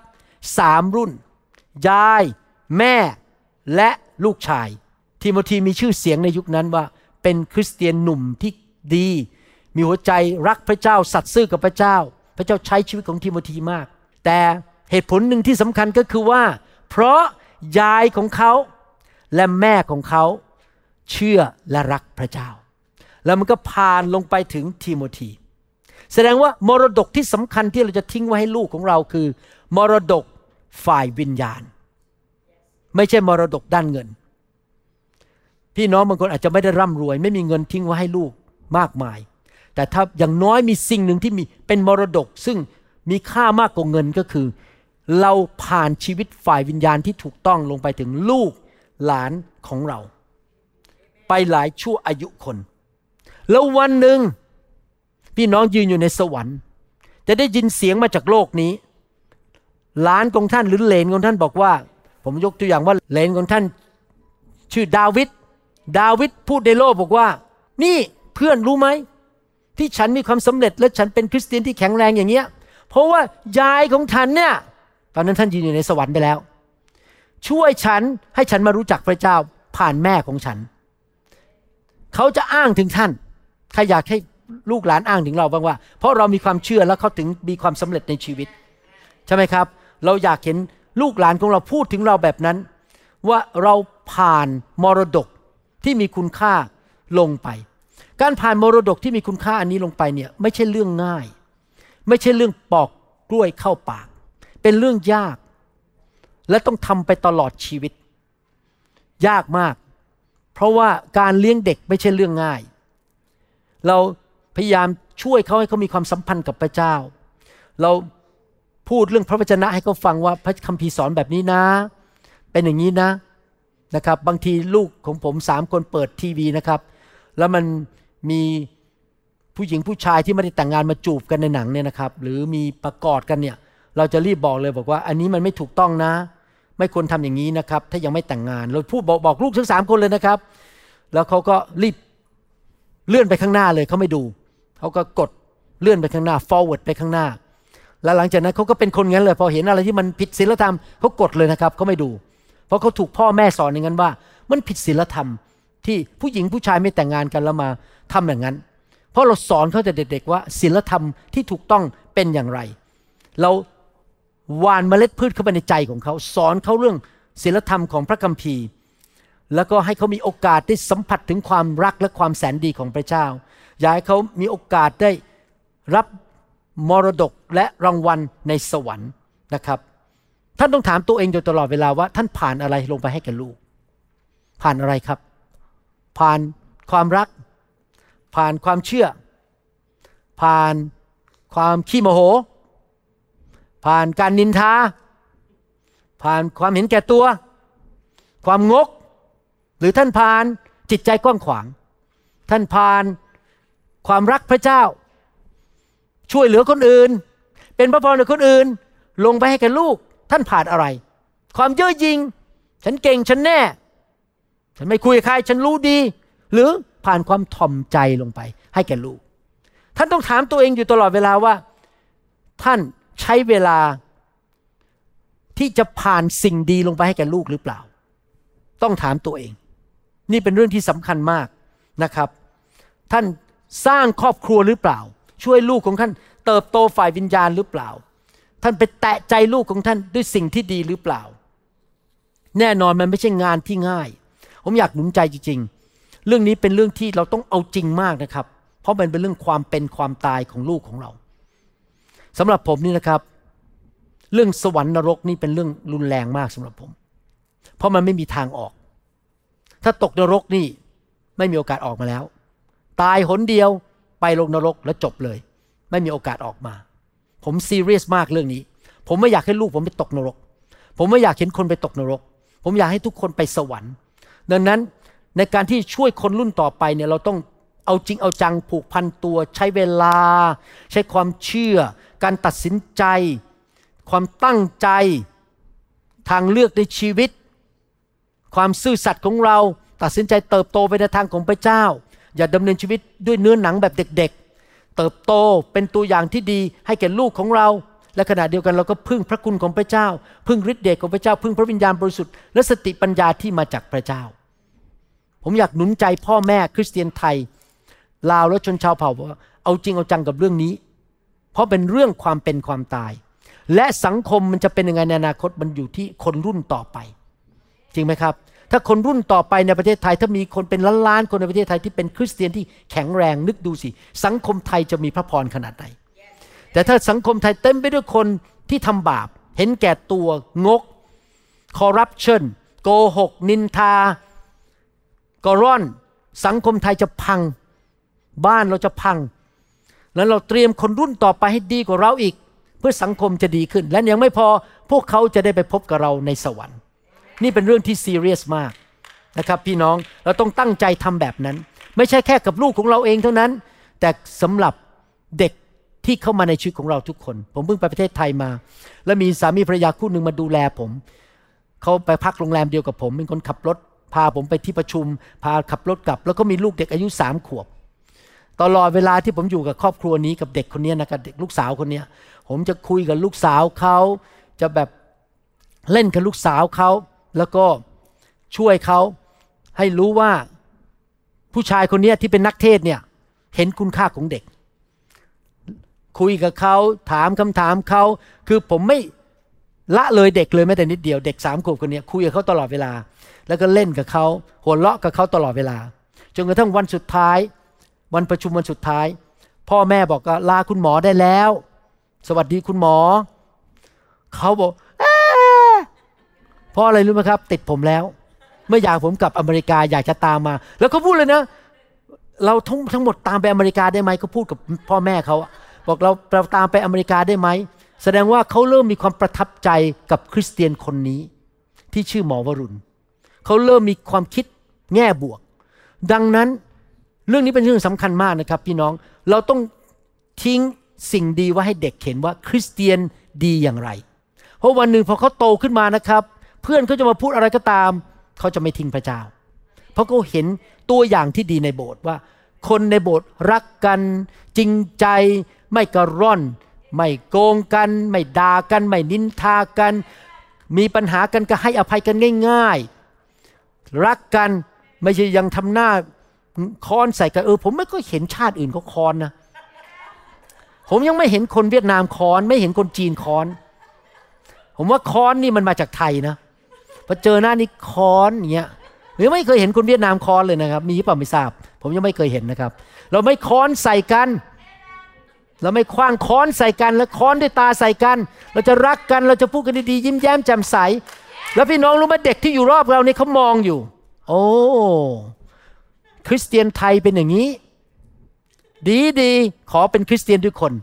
สามรุ่น ยาย แม่ และลูกชาย ทิโมธีมีชื่อเสียงในยุคนั้นว่า เป็นคริสเตียนหนุ่มที่ ดี มีหัวใจรักพระเจ้าสัตย์ซื่อกับพระเจ้า พระเจ้าใช้ชีวิตของทิโมธีมาก แต่เหตุผลหนึ่งที่สำคัญก็คือว่า เพราะยายของเขาและแม่ของเขาเชื่อและรักพระเจ้า แล้วมันก็ผ่านลงไปถึงทิโมธี แสดงว่ามรดกที่สำคัญที่เราจะทิ้งไว้ให้ลูกของเราคือ มรดกฝ่ายวิญญาณ ไม่ใช่มรดกด้านเงิน พี่น้องบางคนอาจจะไม่ได้ร่ำรวย ไม่มีเงินทิ้งไว้ให้ลูก มากมาย แต่ถ้าอย่างน้อยมีสิ่งหนึ่งที่มีเป็นมรดกซึ่งมีค่ามากกว่าเงินก็คือ เราผ่านชีวิตฝ่ายวิญญาณที่ถูกต้องลงไปถึงลูกหลานของเรา ไปหลายชั่วอายุคน แล้ววันหนึ่งพี่น้องยืนอยู่ในสวรรค์ จะได้ยินเสียงมาจากโลกนี้หลานของท่านหรือเลนของท่านบอกว่า ผมยกตัวอย่างว่าเลนของท่าน ชื่อดาวิดดาวิดพูดในโลกบอกว่า นี่ พื่อนรู้ไหมที่ฉันมีความสำเร็จและฉันเป็นคริสเตียนที่แข็งแรงอย่างเงี้ย เพราะว่ายายของท่านเนี่ยตอนนั้นท่านยืนอยู่ในสวรรค์ไปแล้ว ช่วยฉันให้ฉันมารู้จักพระเจ้าผ่านแม่ของฉัน เขาจะอ้างถึงท่านใครอยากให้ลูกหลานอ้างถึงเราบ้างว่า เพราะเรามีความเชื่อแล้วเขาถึงมีความสำเร็จในชีวิต ใช่ไหมครับ เราอยากเห็นลูกหลานของเราพูดถึงเราแบบนั้น ว่าเราผ่านมรดกที่มีคุณค่าลงไป การผ่านมรดกที่มีคุณค่าอันนี้ลงไปเนี่ยไม่ใช่เรื่องง่าย ไม่ใช่เรื่องปอกกล้วยเข้าปาก เป็นเรื่องยาก และต้องทำไปตลอดชีวิต ยากมาก เพราะว่าการเลี้ยงเด็กไม่ใช่เรื่องง่าย เราพยายามช่วยเขาให้เขามีความสัมพันธ์กับพระเจ้า เราพูดเรื่องพระวจนะให้เขาฟังว่าพระคัมภีร์สอนแบบนี้นะ เป็นอย่างนี้นะนะครับ บางทีลูกของผมสามคนเปิดทีวีนะครับ แล้วมัน มีผู้หญิงผู้ชายที่ไม่ได้แต่งงานมาจูบกันในหนังเนี่ยนะครับ หรือมีประกอดกันเนี่ย เราจะรีบบอกเลยบอกว่า อันนี้มันไม่ถูกต้องนะ ไม่ควรทำอย่างนี้นะครับ ถ้ายังไม่แต่งงาน เราพูดบอกบอกลูกทั้งสามคนเลยนะครับ แล้วเขาก็รีบเลื่อนไปข้างหน้าเลยเขาไม่ดูเขาก็กดเลื่อนไปข้างหน้า forward ไปข้างหน้า แล้วหลังจากนั้นเขาก็เป็นคนงั้นเลย พอเห็นอะไรที่มันผิดศีลธรรมเขากดเลยนะครับเขาไม่ดู เพราะเขาถูกพ่อแม่สอนอย่างนั้นว่า มันผิดศีลธรรมที่ผู้หญิงผู้ชายไม่แต่งงานกันแล้วมา ทำอย่างนั้น เพราะเราสอนเขาแต่เด็ก ๆ ว่าศีลธรรมที่ถูกต้องเป็นอย่างไร เราหวานเมล็ดพืชเข้าไปในใจของเขาสอนเขาเรื่องศีลธรรมของพระคัมภีร์ แล้วก็ให้เขามีโอกาสได้สัมผัสถึงความรักและความแสนดีของพระเจ้า อยากให้เขามีโอกาสได้รับมรดกและรางวัลในสวรรค์นะครับ ท่านต้องถามตัวเองอยู่ตลอดเวลาว่า ท่านผ่านอะไรลงไปให้แก่ลูก ผ่านอะไรครับ ผ่านความรัก ผ่านความเชื่อ ผ่านความขี้โมโห ผ่านการนินทา ผ่านความเห็นแก่ตัว ความงก หรือท่านผ่านจิตใจกว้างขวาง ท่านผ่านความรักพระเจ้า ช่วยเหลือคนอื่น เป็นพระพรในคนอื่น ลงไปให้แก่ลูก ท่านผ่านอะไร ความเย่อหยิ่งฉันเก่งฉันแน่ ฉันไม่คุยกับใคร ฉันรู้ดี หรือ ผ่านความถ่อมใจลงไป ให้แก่ลูก ท่านต้องถามตัวเองอยู่ตลอดเวลาว่า ท่านใช้เวลาที่จะผ่านสิ่งดีลงไปให้แก่ลูกหรือเปล่า ต้องถามตัวเอง นี่เป็นเรื่องที่สำคัญมากนะครับ ท่านสร้างครอบครัวหรือเปล่า ช่วยลูกของท่าน เติบโตฝ่ายวิญญาณหรือเปล่า ท่านไปแตะใจลูกของท่านด้วยสิ่งที่ดีหรือเปล่า แน่นอนมันไม่ใช่งานที่ง่าย ผมอยากหนุนใจจริง เรื่องนี้เป็นเรื่องที่เราต้องเอาจริงมากนะครับ เพราะมันเป็นเรื่องความเป็นความตายของลูกของเราสำหรับผมนี่นะครับ เรื่องสวรรค์นรกนี่เป็นเรื่องรุนแรงมากสำหรับผม เพราะมันไม่มีทางออก ถ้าตกนรกนี่ไม่มีโอกาสออกมาแล้ว ตายหนเดียวไปลงนรกแล้วจบเลย ไม่มีโอกาสออกมา ผมซีเรียสมากเรื่องนี้ ผมไม่อยากให้ลูกผมไปตกนรก ผมไม่อยากเห็นคนไปตกนรก ผมอยากให้ทุกคนไปสวรรค์ ดังนั้น ในการที่ช่วยคนรุ่นต่อไปเนี่ยเราต้องเอาจริงเอาจังผูกพันตัว ใช้เวลา ใช้ความเชื่อ การตัดสินใจ ความตั้งใจ ทางเลือกในชีวิต ความซื่อสัตย์ของเราตัดสินใจเติบโตไปในทางของพระเจ้า อย่าดำเนินชีวิตด้วยเนื้อหนังแบบเด็ก ๆ เติบโตเป็นตัวอย่างที่ดีให้แก่ลูกของเรา และขณะเดียวกันเราก็พึ่งพระคุณของพระเจ้า พึ่งฤทธิ์เดชของพระเจ้า พึ่งพระวิญญาณบริสุทธิ์และสติปัญญาที่มาจากพระเจ้า ผมอยากหนุนใจพ่อแม่คริสเตียนไทย ลาวและชนชาวเผ่าว่าเอาจริงเอาจังกับเรื่องนี้ เพราะเป็นเรื่องความเป็นความตาย และสังคมมันจะเป็นยังไงในอนาคตมันอยู่ที่คนรุ่นต่อไป จริงไหมครับ ถ้าคนรุ่นต่อไปในประเทศไทย ถ้ามีคนเป็นล้านๆคนในประเทศไทยที่เป็นคริสเตียนที่แข็งแรงนึกดูสิ สังคมไทยจะมีพระพรขนาดไหน แต่ถ้าสังคมไทยเต็มไปด้วยคนที่ทำบาป เห็นแก่ตัวงกคอร์รัปชันโกหก นินทา กร่อนสังคมไทยจะพัง บ้านเราจะพัง แล้วเราเตรียมคนรุ่นต่อไปให้ดีกว่าเราอีก เพื่อสังคมจะดีขึ้น และยังไม่พอพวกเขาจะได้ไปพบกับเราในสวรรค์ นี่เป็นเรื่องที่ซีเรียสมากนะครับพี่น้องเราต้องตั้งใจทำแบบนั้น ไม่ใช่แค่กับลูกของเราเองเท่านั้น แต่สำหรับเด็กที่เข้ามาในชีวิตของเราทุกคน ผมเพิ่งไปประเทศไทยมา แล้วมีสามีภรรยาคู่หนึ่งมาดูแลผม เขาไปพักโรงแรมเดียวกับผม เป็นคนขับรถ พาผมไปที่ประชุม พาขับรถกลับ แล้วก็มีลูกเด็กอายุสามขวบ ตลอดเวลาที่ผมอยู่กับครอบครัวนี้กับเด็กคนนี้นะครับเด็กลูกสาวคนนี้ผมจะคุยกับลูกสาวเขาจะแบบเล่นกับลูกสาวเขาแล้วก็ช่วยเขาให้รู้ว่าผู้ชายคนนี้ที่เป็นนักเทศเนี่ยเห็นคุณค่าของเด็ก คุยกับเขาถามคำถามเขาคือผมไม่ละเลยเด็กเลยแม้แต่นิดเดียว เด็กสามขวบคนนี้คุยกับเขาตลอดเวลา แล้วก็เล่นกับเขาหัวเราะกับเขาตลอดเวลา จนกระทั่งวันสุดท้าย วันประชุมวันสุดท้าย พ่อแม่บอกลาคุณหมอได้แล้ว สวัสดีคุณหมอ เขาบอกเพราะอะไรรู้ไหมครับ ติดผมแล้วไม่อยากผมกลับอเมริกาอยากจะตามมา แล้วเขาพูดเลยนะ เราทั้งทั้งหมดตามไปอเมริกาได้ไหมเขาพูดกับพ่อแม่เขาบอกเราเราตามไปอเมริกาได้ไหมแสดงว่าเขาเริ่มมีความประทับใจกับคริสเตียนคนนี้ ที่ชื่อหมอวรุณ เขาเริ่มมีความคิดแง่บวก ดังนั้นเรื่องนี้เป็นเรื่องสำคัญมากนะครับพี่น้องเราต้องทิ้งสิ่งดีไว้ให้เด็กเห็นว่าคริสเตียนดีอย่างไร เพราะวันหนึ่งพอเขาโตขึ้นมานะครับ เพื่อนเขาจะมาพูดอะไรก็ตาม เขาจะไม่ทิ้งพระเจ้า เพราะเขาเห็นตัวอย่างที่ดีในโบสถ์ว่า คนในโบสถ์รักกันจริงใจไม่กระร่อน ไม่โกงกัน ไม่ด่ากัน ไม่นินทากัน มีปัญหากันก็ให้อภัยกันง่าย รักกันไม่ใช่ยังทำหน้าค้อนใส่กันเออผมไม่ก็เห็นชาติอื่นเขาค้อนนะ ผมยังไม่เห็นคนเวียดนามค้อน ไม่เห็นคนจีนค้อน ผมว่าค้อนนี่มันมาจากไทยนะพอเจอหน้านี่ค้อนเงี้ยหรือไม่เคยเห็นคนเวียดนามค้อนเลยนะครับ มีหรือเปล่าไม่ทราบ ผมยังไม่เคยเห็นนะครับ เราไม่ค้อนใส่กัน เราไม่คว้างค้อนใส่กัน แล้วค้อนด้วยตาใส่กัน เราจะรักกันเราจะพูดกันดีๆยิ้มแย้มแจ่มใส แล้วพี่น้องรู้ไหมเด็กที่อยู่รอบเรานี่เขามองอยู่ โอ้คริสเตียนไทยเป็นอย่างนี้ ดีดีขอเป็นคริสเตียนทุกคน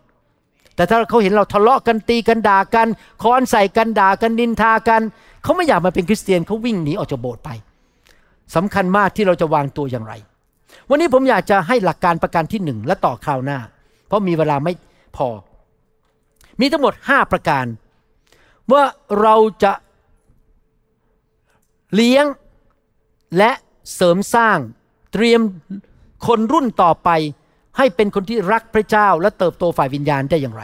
แต่ถ้าเขาเห็นเราทะเลาะกันตีกันด่ากันค้อนใส่กันด่ากันนินทากันเขาไม่อยากมาเป็นคริสเตียนเขาวิ่งหนีออกจากโบสถ์ไปสำคัญมากที่เราจะวางตัวอย่างไร วันนี้ผมอยากจะให้หลักการประการที่หนึ่งและต่อคราวหน้า เพราะมีเวลาไม่พอ มีทั้งหมด 5 ประการ ว่าเราจะ เลี้ยงและเสริมสร้างเตรียมคนรุ่นต่อไป ให้เป็นคนที่รักพระเจ้า และเติบโตฝ่ายวิญญาณได้อย่างไร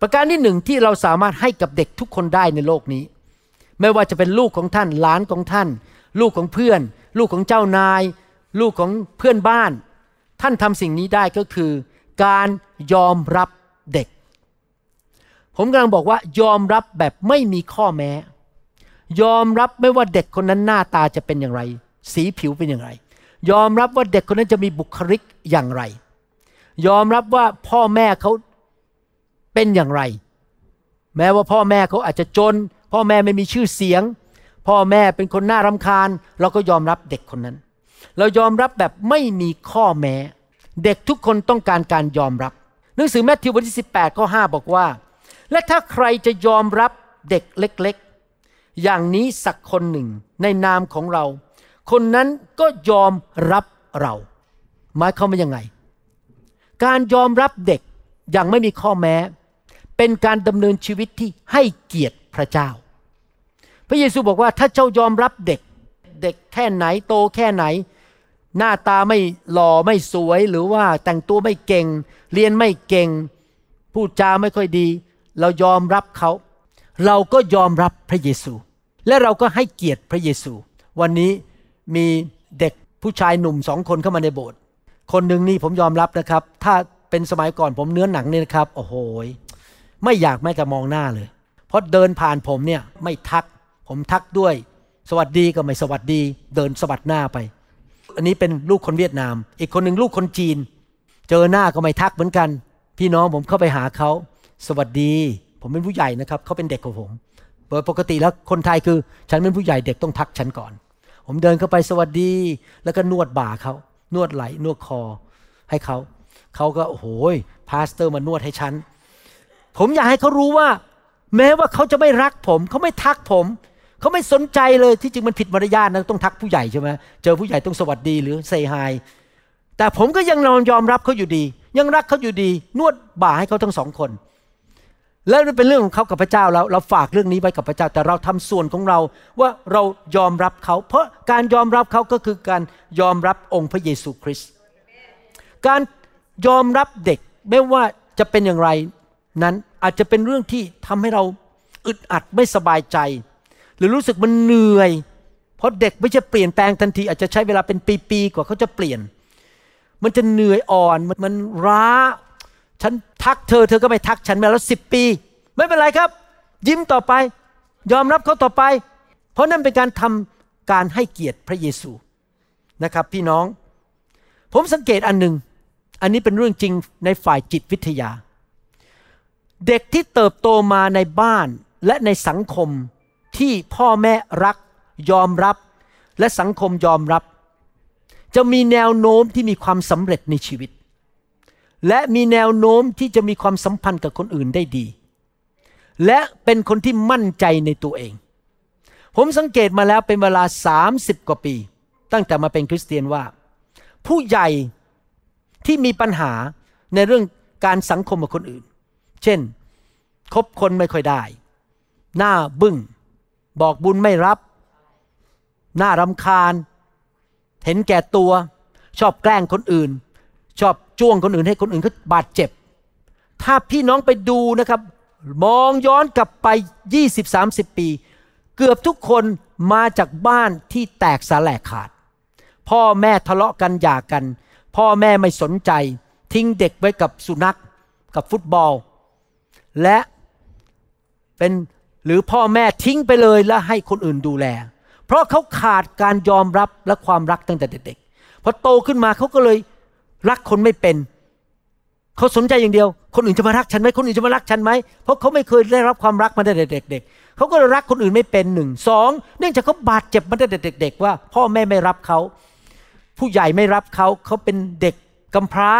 ประการที่หนึ่งที่เราสามารถให้กับเด็กทุกคนได้ในโลกนี้ ไม่ว่าจะเป็นลูกของท่านหลานของท่าน ลูกของเพื่อน ลูกของเจ้านาย ลูกของเพื่อนบ้าน ท่านทำสิ่งนี้ได้ก็คือ การยอมรับเด็ก ผมกำลังบอกว่ายอมรับแบบไม่มีข้อแม้ ยอมรับไม่ว่าเด็กคนนั้นหน้าตาจะเป็นอย่างไร สีผิวเป็นอย่างไร ยอมรับว่าเด็กคนนั้นจะมีบุคลิกอย่างไร ยอมรับว่าพ่อแม่เขาเป็นอย่างไร แม้ว่าพ่อแม่เขาอาจจะจน พ่อแม่ไม่มีชื่อเสียง พ่อแม่เป็นคนน่ารำคาญ เราก็ยอมรับเด็กคนนั้น เรายอมรับแบบไม่มีข้อแม้ เด็กทุกคนต้องการการยอมรับหนังสือแมทธิวบทที่ 18ข้อ5บอกว่า และถ้าใครจะยอมรับเด็กเล็ก อย่างนี้สักคนหนึ่งในนามของเรา คนนั้นก็ยอมรับเราหมายความว่ายังไง การยอมรับเด็กอย่างไม่มีข้อแม้ เป็นการดำเนินชีวิตที่ให้เกียรติพระเจ้า พระเยซูบอกว่าถ้าเจ้ายอมรับเด็ก เด็กแค่ไหนโตแค่ไหน หน้าตาไม่หล่อไม่สวยหรือว่าแต่งตัวไม่เก่ง เรียนไม่เก่งพูดจาไม่ค่อยดี เรายอมรับเขา เราก็ยอมรับพระเยซู และเราก็ให้เกียรติพระเยซู วันนี้มีเด็กผู้ชายหนุ่มสองคนเข้ามาในโบสถ์คนหนึ่งนี่ผมยอมรับนะครับ ถ้าเป็นสมัยก่อนผมเนื้อหนังเนี่ยนะครับ โอ้โหไม่อยากแม้แต่มองหน้าเลย เพราะเดินผ่านผมเนี่ยไม่ทัก ผมทักด้วย สวัสดีก็ไม่สวัสดี เดินสวัสดหน้าไป อันนี้เป็นลูกคนเวียดนาม อีกคนหนึ่งลูกคนจีน เจอหน้าก็ไม่ทักเหมือนกัน พี่น้องผมเข้าไปหาเขา สวัสดี ผมเป็นผู้ใหญ่นะครับเขาเป็นเด็กกว่าผม โดยปกติแล้วคนไทยคือ ฉันเป็นผู้ใหญ่เด็กต้องทักฉันก่อน ผมเดินเข้าไปสวัสดี แล้วก็นวดบ่าเขา นวดไหลนวดคอให้เขา เขาก็โอ้โห pastor มานวดให้ฉัน ผมอยากให้เขารู้ว่า แม้ว่าเขาจะไม่รักผม เขาไม่ทักผม เขาไม่สนใจเลยที่จริงมันผิดมารยาทนะต้องทักผู้ใหญ่ใช่ไหมเจอผู้ใหญ่ต้องสวัสดีหรือ say hi แต่ผมก็ยังนอนยอมรับเขาอยู่ดี ยังรักเขาอยู่ดี นวดบ่าให้เขาทั้งสองคน แล้วมันเป็นเรื่องของเขากับพระเจ้าแล้วเราฝากเรื่องนี้ไว้กับพระเจ้าแต่เราทำส่วนของเราว่าเรายอมรับเขา เพราะการยอมรับเขาก็คือการยอมรับองค์พระเยซูคริสต์การยอมรับเด็กไม่ว่าจะเป็นอย่างไรนั้นอาจจะเป็นเรื่องที่ทำให้เราอึดอัดไม่สบายใจ หรือรู้สึกมันเหนื่อย เพราะเด็กไม่ใช่เปลี่ยนแปลงทันที อาจจะใช้เวลาเป็นปีๆกว่าเขาจะเปลี่ยน มันจะเหนื่อยอ่อนมันมันร้า ฉันทักเธอเธอก็ไม่ทักฉันมาแล้วสิบปี ไม่เป็นไรครับ ยิ้มต่อไป ยอมรับเขาต่อไป เพราะนั่นเป็นการทำการให้เกียรติพระเยซูนะครับ พี่น้อง ผมสังเกตอันหนึ่งอันนี้เป็นเรื่องจริงในฝ่ายจิตวิทยา เด็กที่เติบโตมาในบ้านและในสังคมที่พ่อแม่รักยอมรับ และสังคมยอมรับ จะมีแนวโน้มที่มีความสำเร็จในชีวิต และมีแนวโน้มที่จะมีความสัมพันธ์กับคนอื่นได้ดี และเป็นคนที่มั่นใจในตัวเอง ผมสังเกตมาแล้วเป็นเวลา 30 กว่าปี ตั้งแต่มาเป็นคริสเตียนว่า ผู้ใหญ่ที่มีปัญหาในเรื่องการสังคมกับคนอื่น เช่น คบคนไม่ค่อยได้ หน้าบึง้ง บอกบุญไม่รับ หน้ารำคาญ เห็นแก่ตัว ชอบแกล้งคนอื่น ชอบ จ้วงคนอื่นให้คนอื่นเขาบาดเจ็บ ถ้าพี่น้องไปดูนะครับ มองย้อนกลับไป 20-30 ปี เกือบทุกคนมาจากบ้านที่แตกสาแหลกขาด พ่อแม่ทะเลาะกันหย่ากัน พ่อแม่ไม่สนใจ ทิ้งเด็กไว้กับสุนัขกับฟุตบอล และเป็นหรือพ่อแม่ทิ้งไปเลยแล้วให้คนอื่นดูแล เพราะเขาขาดการยอมรับและความรักตั้งแต่เด็กๆพอโตขึ้นมาเขาก็เลย รักคนไม่เป็น เขาสนใจอย่างเดียว คนอื่นจะมารักฉันไหมคนอื่นจะมารักฉันไหมเพราะเขาไม่เคยได้รับความรักมาตั้งแต่เด็ก ๆเขาก็รักคนอื่นไม่เป็นหนึ่งสองเนื่องจากเขาบาดเจ็บมาตั้งแต่เด็ก ๆ ว่า พ่อแม่ไม่รับเขาผู้ใหญ่ไม่รับเขาเขาเป็นเด็กกำพร้า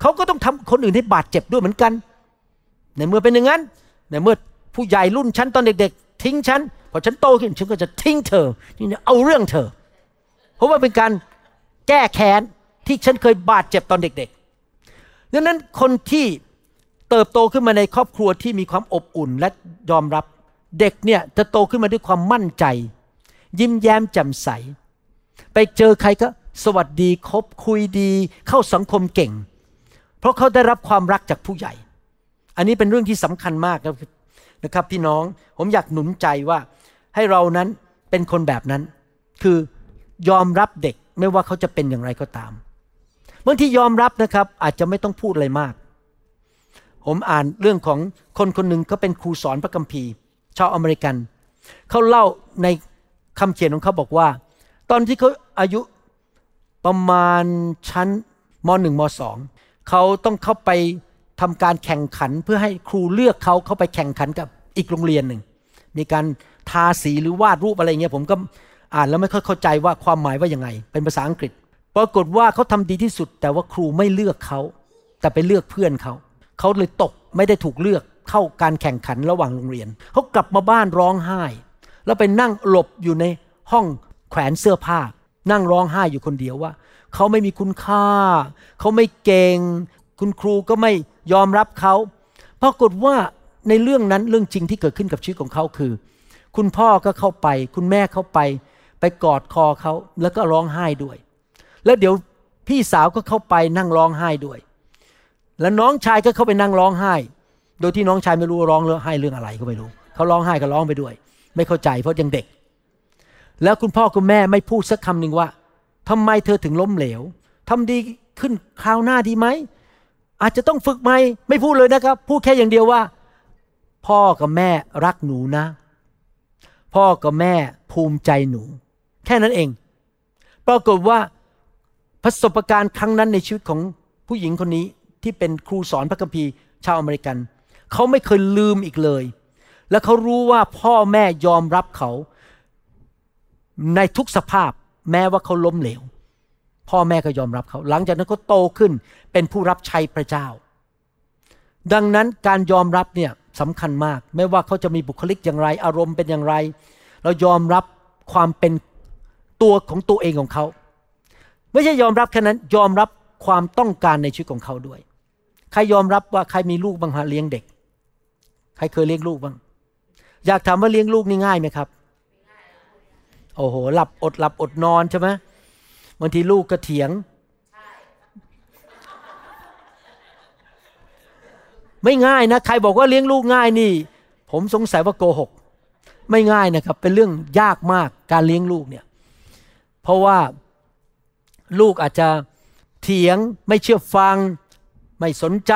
เขาก็ต้องทำคนอื่นให้บาดเจ็บด้วยเหมือนกัน ในเมื่อเป็นอย่างนั้น ในเมื่อผู้ใหญ่รุ่นฉันตอนเด็ก ๆ ทิ้งฉันพอฉันโตขึ้นฉันก็จะทิ้งเธอนี่เอาเรื่องเธอ เพราะว่าเป็นการแก้แค้น ที่ฉันเคยบาดเจ็บตอนเด็กๆดังนั้นคนที่เติบโตขึ้นมาในครอบครัวที่มีความอบอุ่นและยอมรับ เด็กเนี่ยจะโตขึ้นมาด้วยความมั่นใจ ยิ้มแย้มแจ่มใส ไปเจอใครก็สวัสดีคบคุยดี เข้าสังคมเก่ง เพราะเขาได้รับความรักจากผู้ใหญ่ อันนี้เป็นเรื่องที่สำคัญมากนะครับพี่น้องผมอยากหนุนใจว่าให้เรานั้นเป็นคนแบบนั้น คือยอมรับเด็กไม่ว่าเขาจะเป็นอย่างไรก็ตาม บางทียอมรับนะครับอาจจะไม่ต้องพูดอะไรมาก ผมอ่านเรื่องของคนคนหนึ่งเขาเป็นครูสอนพระคัมภีร์ ชาวอเมริกัน เขาเล่าในคำเขียนของเขาบอกว่า ตอนที่เขาอายุประมาณชั้นมหนึ่งมสองเขาต้องเข้าไปทำการแข่งขันเพื่อให้ครูเลือกเขาเข้าไปแข่งขันกับอีกโรงเรียนหนึ่ง มีการทาสีหรือวาดรูปอะไรเงี้ยผมก็อ่านแล้วไม่ค่อยเข้าใจว่าความหมายว่ายังไง เป็นภาษาอังกฤษ ปรากฏว่าเขาทำดีที่สุด แต่ว่าครูไม่เลือกเขา แต่ไปเลือกเพื่อนเขาเขาเลยตกไม่ได้ถูกเลือกเข้าการแข่งขันระหว่างโรงเรียนเขากลับมาบ้านร้องไห้ แล้วไปนั่งหลบอยู่ในห้องแขวนเสื้อผ้า นั่งร้องไห้อยู่คนเดียวว่าเขาไม่มีคุณค่าเขาไม่เก่ง คุณครูก็ไม่ยอมรับเขาปรากฏว่าในเรื่องนั้นเรื่องจริงที่เกิดขึ้นกับชีวิตของเขาคือ คุณพ่อก็เข้าไป คุณแม่เข้าไป ไปกอดคอเขาแล้วก็ร้องไห้ด้วย แล้วเดี๋ยวพี่สาวก็เข้าไปนั่งร้องไห้ด้วย แล้วน้องชายก็เข้าไปนั่งร้องไห้ โดยที่น้องชายไม่รู้ร้องเรื่องไห้เรื่องอะไรก็ไม่รู้ เขาร้องไห้ก็ร้องไปด้วย ไม่เข้าใจเพราะยังเด็ก แล้วคุณพ่อคุณแม่ไม่พูดสักคำหนึ่งว่าทำไมเธอถึงล้มเหลวทำดีขึ้นคราวหน้าดีไหม อาจจะต้องฝึกไหมไม่พูดเลยนะครับ พูดแค่อย่างเดียวว่า พ่อกับแม่รักหนูนะ พ่อกับแม่ภูมิใจหนู แค่นั้นเอง ปรากฏว่า ประสบการณ์ครั้งนั้นในชีวิตของผู้หญิงคนนี้ที่เป็นครูสอนพระคัมภีร์ชาวอเมริกัน เขาไม่เคยลืมอีกเลย และเขารู้ว่าพ่อแม่ยอมรับเขา ในทุกสภาพแม้ว่าเขาล้มเหลว พ่อแม่ก็ยอมรับเขา หลังจากนั้นเขาโตขึ้นเป็นผู้รับใช้พระเจ้า ดังนั้นการยอมรับเนี่ยสำคัญมาก ไม่ว่าเขาจะมีบุคลิกอย่างไร อารมณ์เป็นอย่างไร เรายอมรับความเป็นตัวของตัวเองของเขา ไม่ใช่ยอมรับแค่นั้นยอมรับความต้องการในชีวิตของเขาด้วย ใครยอมรับว่าใครมีลูกบ้างฮะเลี้ยงเด็ก ใครเคยเลี้ยงลูกบ้าง อยากถามว่าเลี้ยงลูกนี่ง่ายไหมครับ โอ้โห หลับอดหลับอดนอนใช่ไหมบางทีลูกก็เถียง ไม่ง่ายนะ ใครบอกว่าเลี้ยงลูกง่ายนี่ ผมสงสัยว่าโกหก ไม่ง่ายนะครับ เป็นเรื่องยากมากการเลี้ยงลูกเนี่ย เพราะว่า ลูกอาจจะเถียงไม่เชื่อฟัง ไม่สนใจ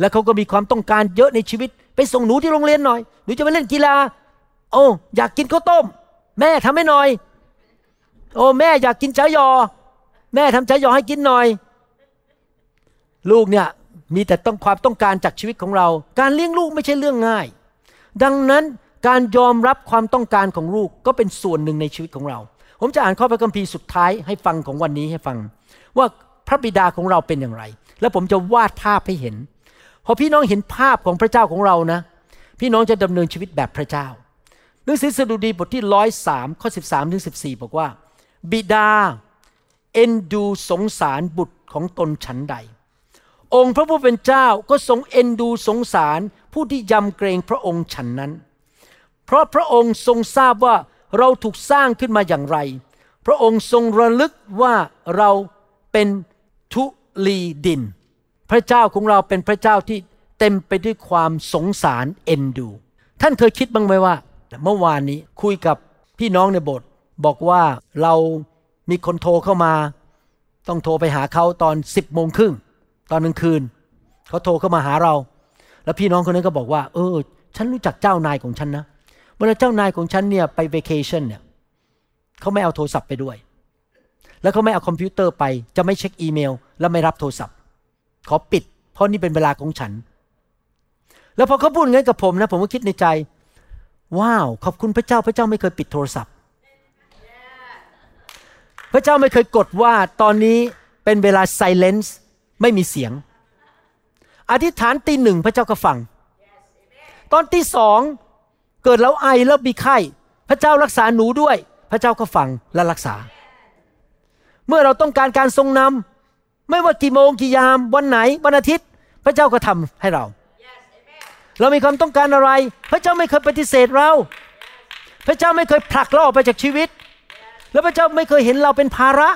แล้วเขาก็มีความต้องการเยอะในชีวิต ไปส่งหนูที่โรงเรียนหน่อยหนูจะไปเล่นกีฬา โอ้อยากกินข้าวต้ม แม่ทำให้หน่อย โอ้แม่อยากกินจ้ายอ แม่ทำจ้ายอให้กินหน่อย ลูกเนี่ยมีแต่ต้องความต้องการจากชีวิตของเรา การเลี้ยงลูกไม่ใช่เรื่องง่าย ดังนั้นการยอมรับความต้องการของลูกก็เป็นส่วนหนึ่งในชีวิตของเรา ผมจะอ่านข้อพระคัมภีร์สุดท้ายให้ฟังของวันนี้ให้ฟัง ว่าพระบิดาของเราเป็นอย่างไร แล้วผมจะวาดภาพให้เห็น พอพี่น้องเห็นภาพของพระเจ้าของเรานะ พี่น้องจะดำเนินชีวิตแบบพระเจ้าหนังสือสดุดีบทที่ร้อยสามข้อสิบสามถึงสิบสี่บอกว่า บิดาเอ็นดูสงสารบุตรของตนฉันใด องค์พระผู้เป็นเจ้าก็ทรงเอ็นดูสงสารผู้ที่ยำเกรงพระองค์ฉันนั้น เพราะพระองค์ทรงทราบว่า เราถูกสร้างขึ้นมาอย่างไร พระองค์ทรงระลึกว่าเราเป็นทุลีดิน พระเจ้าของเราเป็นพระเจ้าที่เต็มไปด้วยความสงสารเอ็นดู ท่านเคยคิดบ้างไหมว่า เมื่อวานนี้คุยกับพี่น้องในโบสถ์บอกว่าเรามีคนโทรเข้ามา ต้องโทรไปหาเขาตอนสิบโมงครึ่งตอนกลางคืนเขาโทรเข้ามาหาเรา แล้วพี่น้องคนนั้นก็บอกว่า เออ ฉันรู้จักเจ้านายของฉันนะ เวลาเจ้านายของฉันเนี่ยไปเวเคชันเนี่ยเขาไม่เอาโทรศัพท์ไปด้วย แล้วเขาไม่เอาคอมพิวเตอร์ไป จะไม่เช็คอีเมล แล้วไม่รับโทรศัพท์ ขอปิด เพราะนี่เป็นเวลาของฉัน แล้วพอเขาพูดงั้นกับผมนะ ผมก็คิดในใจ ว้าว ขอบคุณพระเจ้าพระเจ้าไม่เคยปิดโทรศัพท์ พระเจ้าไม่เคยกดว่าตอนนี้เป็นเวลา silence ไม่มีเสียง อธิษฐานตีหนึ่งพระเจ้าก็ฟัง ตอนตีสอง เกิดแล้วไอแล้วมีไข้ พระเจ้ารักษาหนูด้วย พระเจ้าก็ฟังและรักษา เมื่อเราต้องการการทรงนำไม่ว่ากี่โมงกี่ยามวันไหนวันอาทิตย์ พระเจ้าก็ทำให้เรา เรามีความต้องการอะไร พระเจ้าไม่เคยปฏิเสธเรา พระเจ้าไม่เคยผลักเราออกไปจากชีวิต แล้วพระเจ้าไม่เคยเห็นเราเป็นภาระ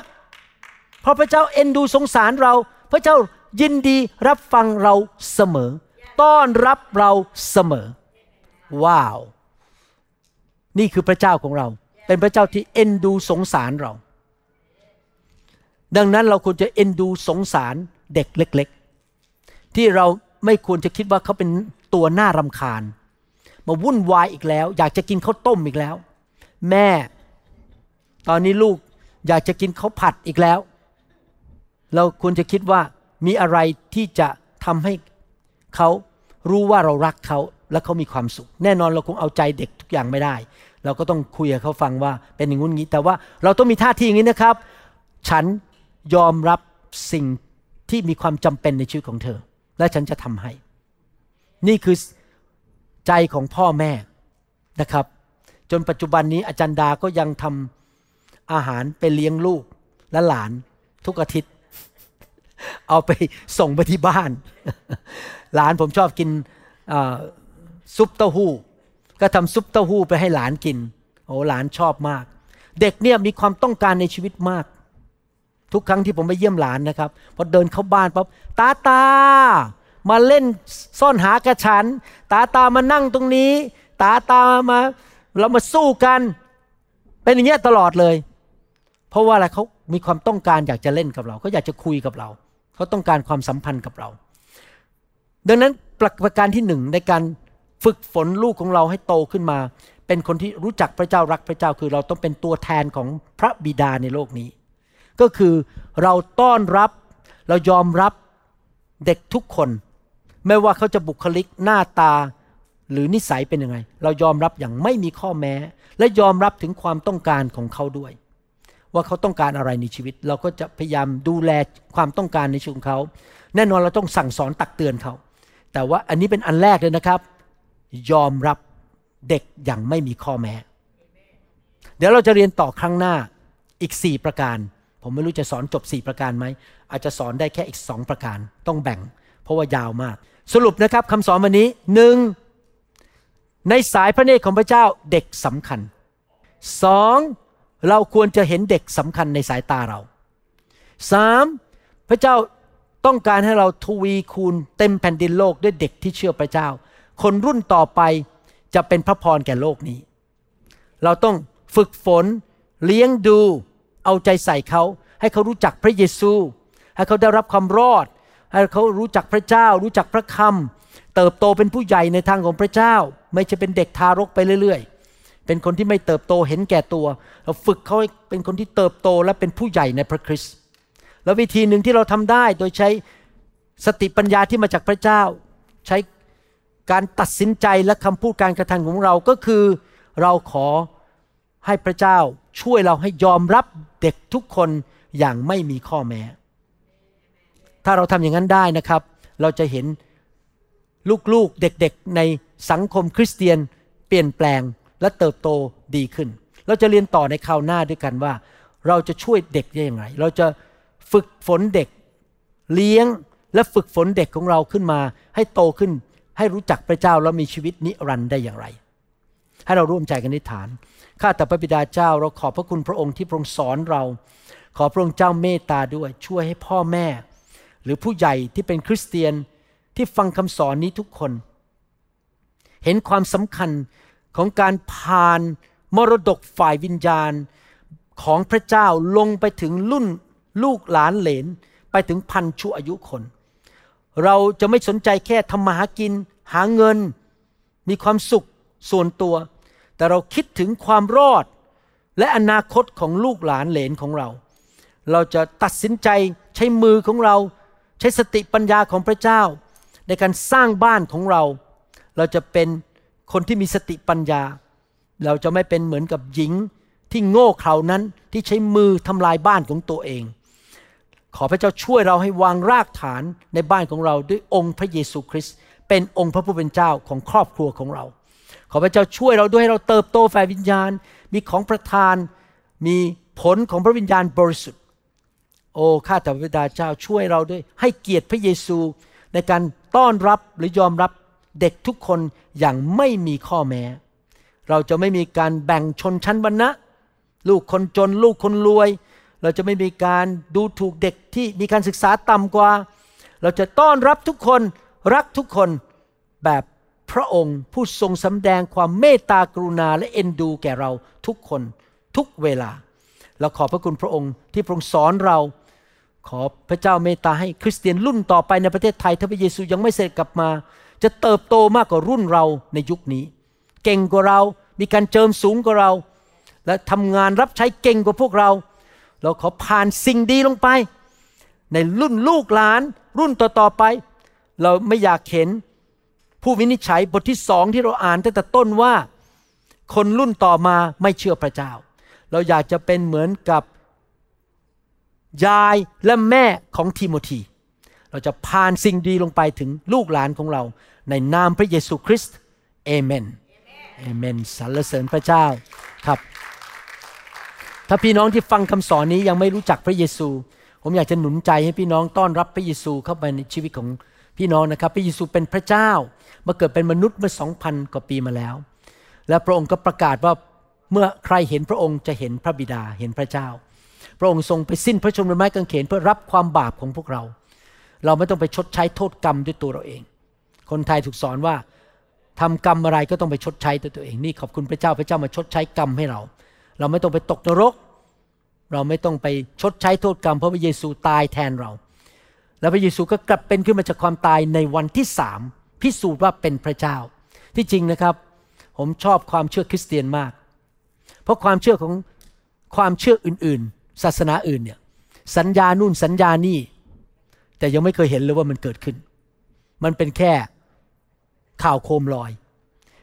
เพราะพระเจ้าเอ็นดูสงสารเรา พระเจ้ายินดีรับฟังเราเสมอ ต้อนรับเราเสมอ ว้าว นี่คือพระเจ้าของเรา เป็นพระเจ้าที่เอ็นดูสงสารเรา ดังนั้นเราควรจะเอ็นดูสงสารเด็กเล็ก ๆ ที่เราไม่ควรจะคิดว่าเขาเป็นตัวน่ารำคาญ มาวุ่นวายอีกแล้ว อยากจะกินข้าวต้มอีกแล้ว แม่ ตอนนี้ลูกอยากจะกินข้าวผัดอีกแล้ว เราควรจะคิดว่ามีอะไรที่จะทำให้เขารู้ว่าเรารักเขา และเขามีความสุข แน่นอนเราคงเอาใจเด็กทุกอย่างไม่ได้ เราก็ต้องคุยกับเขาฟังว่าเป็นอย่างงู้นงี้ แต่ว่าเราต้องมีท่าทีอย่างนี้นะครับ ฉันยอมรับสิ่งที่มีความจำเป็นในชีวิตของเธอ และฉันจะทำให้ นี่คือใจของพ่อแม่นะครับ จนปัจจุบันนี้อาจารย์ดาก็ยังทำอาหารไปเลี้ยงลูกและหลานทุกอาทิตย์ เอาไปส่งไปที่บ้าน หลานผมชอบกิน ซุปเต้าหู้ ก็ทำซุปเต้าหู้ไปให้หลานกิน โอ้หลานชอบมาก เด็กเนี่ยมีความต้องการในชีวิตมาก ทุกครั้งที่ผมไปเยี่ยมหลานนะครับพอเดินเข้าบ้านปั๊บตาตา มาเล่นซ่อนหากระฉัน ตาตามานั่งตรงนี้ ตาตามาเรามาสู้กัน เป็นอย่างเงี้ยตลอดเลย เพราะว่าอะไรเขามีความต้องการอยากจะเล่นกับเราเขาอยากจะคุยกับเราเขาต้องการความสัมพันธ์กับเรา ดังนั้นประการที่หนึ่งในการ ฝึกฝนลูกของเราให้โตขึ้นมา เป็นคนที่รู้จักพระเจ้ารักพระเจ้าคือเราต้องเป็นตัวแทนของพระบิดาในโลกนี้ ก็คือเราต้อนรับเรายอมรับเด็กทุกคน ไม่ว่าเขาจะบุคลิกหน้าตาหรือนิสัยเป็นยังไง เรายอมรับอย่างไม่มีข้อแม้ และยอมรับถึงความต้องการของเขาด้วย ว่าเขาต้องการอะไรในชีวิต เราก็จะพยายามดูแลความต้องการในชีวิตของเขา แน่นอนเราต้องสั่งสอนตักเตือนเขา แต่ว่าอันนี้เป็นอันแรกเลยนะครับ ยอมรับเด็กอย่างไม่มีข้อแม้ เดี๋ยวเราจะเรียนต่อครั้งหน้าอีก 4 ประการ ผมไม่รู้จะสอนจบ 4 ประการไหม อาจจะสอนได้แค่อีก 2 ประการ ต้องแบ่ง เพราะว่ายาวมาก สรุปนะครับคำสอนวันนี้หนึ่งในสายพระเนตรของพระเจ้าเด็กสำคัญสองเราควรจะเห็นเด็กสำคัญในสายตาเราสามพระเจ้าต้องการให้เราทวีคูณเต็มแผ่นดินโลกด้วยเด็กที่เชื่อพระเจ้า คนรุ่นต่อไปจะเป็นพระพรแก่โลกนี้ เราต้องฝึกฝน เลี้ยงดู เอาใจใส่เขา ให้เขารู้จักพระเยซู ให้เขาได้รับความรอด ให้เขารู้จักพระเจ้า รู้จักพระคำเติบโตเป็นผู้ใหญ่ในทางของพระเจ้า ไม่ใช่เป็นเด็กทารกไปเรื่อย ๆ เป็นคนที่ไม่เติบโตเห็นแก่ตัว เราฝึกเขาให้เป็นคนที่เติบโตและเป็นผู้ใหญ่ในพระคริสต์แล้ววิธีหนึ่งที่เราทำได้โดยใช้สติปัญญาที่มาจากพระเจ้า ใช้ การตัดสินใจและคำพูดการกระทำของเราก็คือ เราขอให้พระเจ้าช่วยเราให้ยอมรับเด็กทุกคนอย่างไม่มีข้อแม้ ถ้าเราทำอย่างนั้นได้นะครับ เราจะเห็นลูกๆเด็กๆในสังคมคริสเตียนเปลี่ยนแปลงและเติบโตดีขึ้น เราจะเรียนต่อในคราวหน้าด้วยกันว่า เราจะช่วยเด็กได้อย่างไร เราจะฝึกฝนเด็กเลี้ยงและฝึกฝนเด็กของเราขึ้นมา ให้โตขึ้น ให้รู้จักพระเจ้าแล้วมีชีวิตนิรันดร์ได้อย่างไร ให้เราร่วมใจกันนิฐาน ข้าแต่พระบิดาเจ้าเราขอบพระคุณพระองค์ที่พระองค์สอนเรา ขอพระองค์เจ้าเมตตาด้วย ช่วยให้พ่อแม่ หรือผู้ใหญ่ที่เป็นคริสเตียนที่ฟังคำสอนนี้ทุกคน เห็นความสำคัญของการผ่านมรดกฝ่ายวิญญาณของพระเจ้าลงไปถึงรุ่นลูกหลานเหลนไปถึงพันชั่วอายุคน เราจะไม่สนใจแค่ทำมาหากิน หาเงิน มีความสุขส่วนตัว แต่เราคิดถึงความรอด และอนาคตของลูกหลานเหลนของเรา เราจะตัดสินใจใช้มือของเรา ใช้สติปัญญาของพระเจ้า ในการสร้างบ้านของเรา เราจะเป็นคนที่มีสติปัญญา เราจะไม่เป็นเหมือนกับหญิงที่โง่เขลานั้นที่ใช้มือทำลายบ้านของตัวเอง ขอพระเจ้าช่วยเราให้วางรากฐานในบ้านของเราด้วยองค์พระเยซูคริสต์เป็นองค์พระผู้เป็นเจ้าของครอบครัวของเรา ขอพระเจ้าช่วยเราด้วยให้เราเติบโตฝ่ายวิญญาณ มีของประทาน มีผลของพระวิญญาณบริสุทธิ์ โอ้ข้าแต่พระบิดาเจ้าช่วยเราด้วย ให้เกียรติพระเยซูในการต้อนรับหรือยอมรับเด็กทุกคนอย่างไม่มีข้อแม้ เราจะไม่มีการแบ่งชนชั้นวรรณะ ลูกคนจนลูกคนรวย เราจะไม่มีการดูถูกเด็กที่มีการศึกษาต่ำกว่า เราจะต้อนรับทุกคนรักทุกคนแบบพระองค์ผู้ทรงสำแดงความเมตตากรุณาและเอ็นดูแก่เราทุกคนทุกเวลา เราขอบพระคุณพระองค์ที่พระองค์สอนเรา ขอพระเจ้าเมตตาให้คริสเตียนรุ่นต่อไปในประเทศไทยถ้าพระเยซูยังไม่เสด็จกลับมา จะเติบโตมากกว่ารุ่นเราในยุคนี้ เก่งกว่าเรา มีการเจิมสูงกว่าเรา และทำงานรับใช้เก่งกว่าพวกเรา เราขอผ่านสิ่งดีลงไป ในรุ่นลูกหลาน รุ่นต่อๆไป เราไม่อยากเห็นผู้วินิจฉัยบทที่สองที่เราอ่านตั้งแต่ต้นว่า คนรุ่นต่อมาไม่เชื่อพระเจ้า เราอยากจะเป็นเหมือนกับยายและแม่ของทิโมธีเราจะผ่านสิ่งดีลงไปถึงลูกหลานของเรา ในนามพระเยซูคริสต์เอเมนเอเมนสรรเสริญพระเจ้าครับ ถ้าพี่น้องที่ฟังคำสอนนี้ยังไม่รู้จักพระเยซู ผมอยากจะหนุนใจให้พี่น้องต้อนรับพระเยซูเข้าไปในชีวิตของพี่น้องนะครับ พระเยซูเป็นพระเจ้ามาเกิดเป็นมนุษย์เมื่อสองพันกว่าปีมาแล้ว และพระองค์ก็ประกาศว่าเมื่อใครเห็นพระองค์จะเห็นพระบิดาเห็นพระเจ้า พระองค์ทรงไปสิ้นพระชนม์บนไม้กางเขนเพื่อรับความบาปของพวกเรา เราไม่ต้องไปชดใช้โทษกรรมด้วยตัวเราเอง คนไทยถูกสอนว่าทำกรรมอะไรก็ต้องไปชดใช้ด้วยตัวเองนี่ขอบคุณพระเจ้าพระเจ้ามาชดใช้กรรมให้เรา เราไม่ต้องไปตกนรก เราไม่ต้องไปชดใช้โทษกรรม เพราะพระเยซูตายแทนเรา แล้วพระเยซูก็กลับเป็นขึ้นมาจากความตายในวันที่สามพิสูจน์ว่าเป็นพระเจ้า ที่จริงนะครับ ผมชอบความเชื่อคริสเตียนมาก เพราะความเชื่อของความเชื่ออื่น ๆ ศาสนาอื่นเนี่ยสัญญานู่นสัญญานี่ แต่ยังไม่เคยเห็นเลยว่ามันเกิดขึ้น มันเป็นแค่ข่าวโคมลอย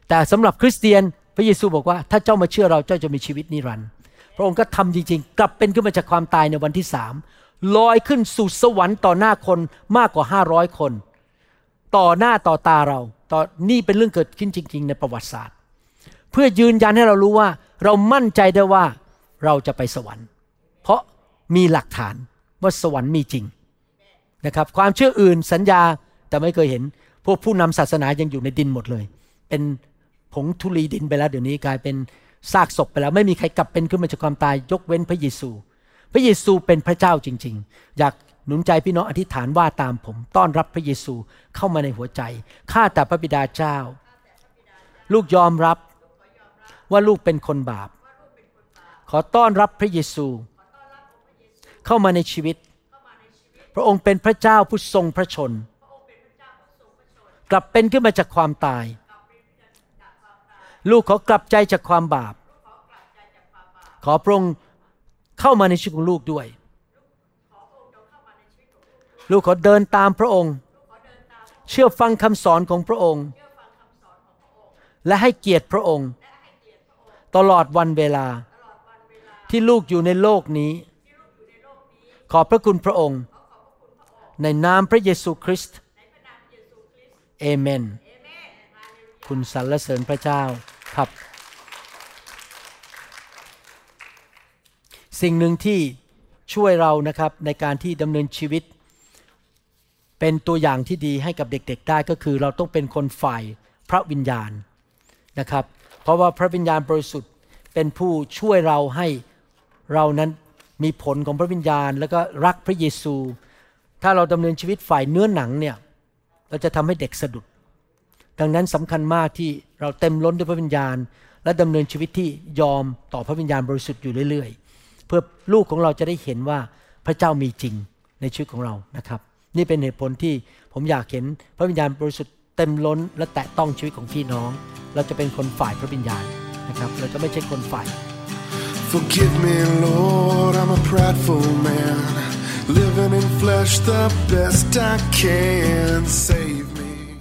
แต่สำหรับคริสเตียน ระเยซูบอกว่าถ้าเจ้ามาเชื่อเราเจ้าจะมีชีวิตนิรันดร์พระองค์ก็ทำจริงๆ กลับเป็นขึ้นมาจากความตายในวันที่สามลอยขึ้นสู่สวรรค์ต่อหน้าคนมากกว่าห้าร้อยคน ต่อหน้าต่อตาเราต่อนี่เป็นเรื่องเกิดขึ้นจริง ๆ ในประวัติศาสตร์ เพื่อยืนยันให้เรารู้ว่า เรามั่นใจได้ว่าเราจะไปสวรรค์ เพราะมีหลักฐานว่าสวรรค์มีจริงนะครับความเชื่ออื่นสัญญาแต่ไม่เคยเห็น พวกผู้นำศาสนายังอยู่ในดินหมดเลย เป็น ผงธุลีดินไปแล้วเดี๋ยวนี้กลายเป็นซากศพไปแล้ว ไม่มีใครกลับเป็นขึ้นมาจากความตายยกเว้นพระเยซู พระเยซูเป็นพระเจ้าจริง ๆ อยากหนุนใจพี่น้องอธิษฐานว่าตามผม ต้อนรับพระเยซูเข้ามาในหัวใจข้าแต่พระบิดาเจ้า ลูกยอมรับว่าลูกเป็นคนบาป ขอต้อนรับพระเยซู เข้ามาในชีวิต พระองค์เป็นพระเจ้าผู้ทรงพระชน กลับเป็นขึ้นมาจากความตาย ลูกขอกลับใจจากความบาป ขอพระองค์เข้ามาในชีวิตของลูกด้วย ลูกขอเดินตามพระองค์ เชื่อฟังคำสอนของพระองค์ และให้เกียรติพระองค์ ตลอดวันเวลา ที่ลูกอยู่ในโลกนี้ ขอพระคุณพระองค์ ในนามพระเยซูคริสต์เอเมน คุณสรรเสริญพระเจ้าครับ สิ่งหนึ่งที่ช่วยเรานะครับในการที่ดำเนินชีวิต เป็นตัวอย่างที่ดีให้กับเด็กๆได้ก็คือ เราต้องเป็นคนฝ่ายพระวิญญาณนะครับ เพราะว่าพระวิญญาณบริสุทธิ์เป็นผู้ช่วยเราให้เรานั้นมีผลของพระวิญญาณ แล้วก็รักพระเยซู ถ้าเราดำเนินชีวิตฝ่ายเนื้อหนังเนี่ยเราจะทำให้เด็กสะดุด ดังนั้นสำคัญมากที่เราเต็มล้นด้วยพระวิญญาณ และดำเนินชีวิตที่ยอมต่อพระวิญญาณบริสุทธิ์อยู่เรื่อย ๆ เพื่อลูกของเราจะได้เห็นว่าพระเจ้ามีจริงในชีวิตของเรานะครับ นี่เป็นเหตุผลที่ผมอยากเห็นพระวิญญาณบริสุทธิ์เต็มล้นและแตะต้องชีวิตของพี่น้อง เราจะเป็นคนฝ่ายพระวิญญาณนะครับ เราจะไม่ใช่คนฝ่าย Forgive me, Lord, I'm a prideful man. Living in flesh the best I can. save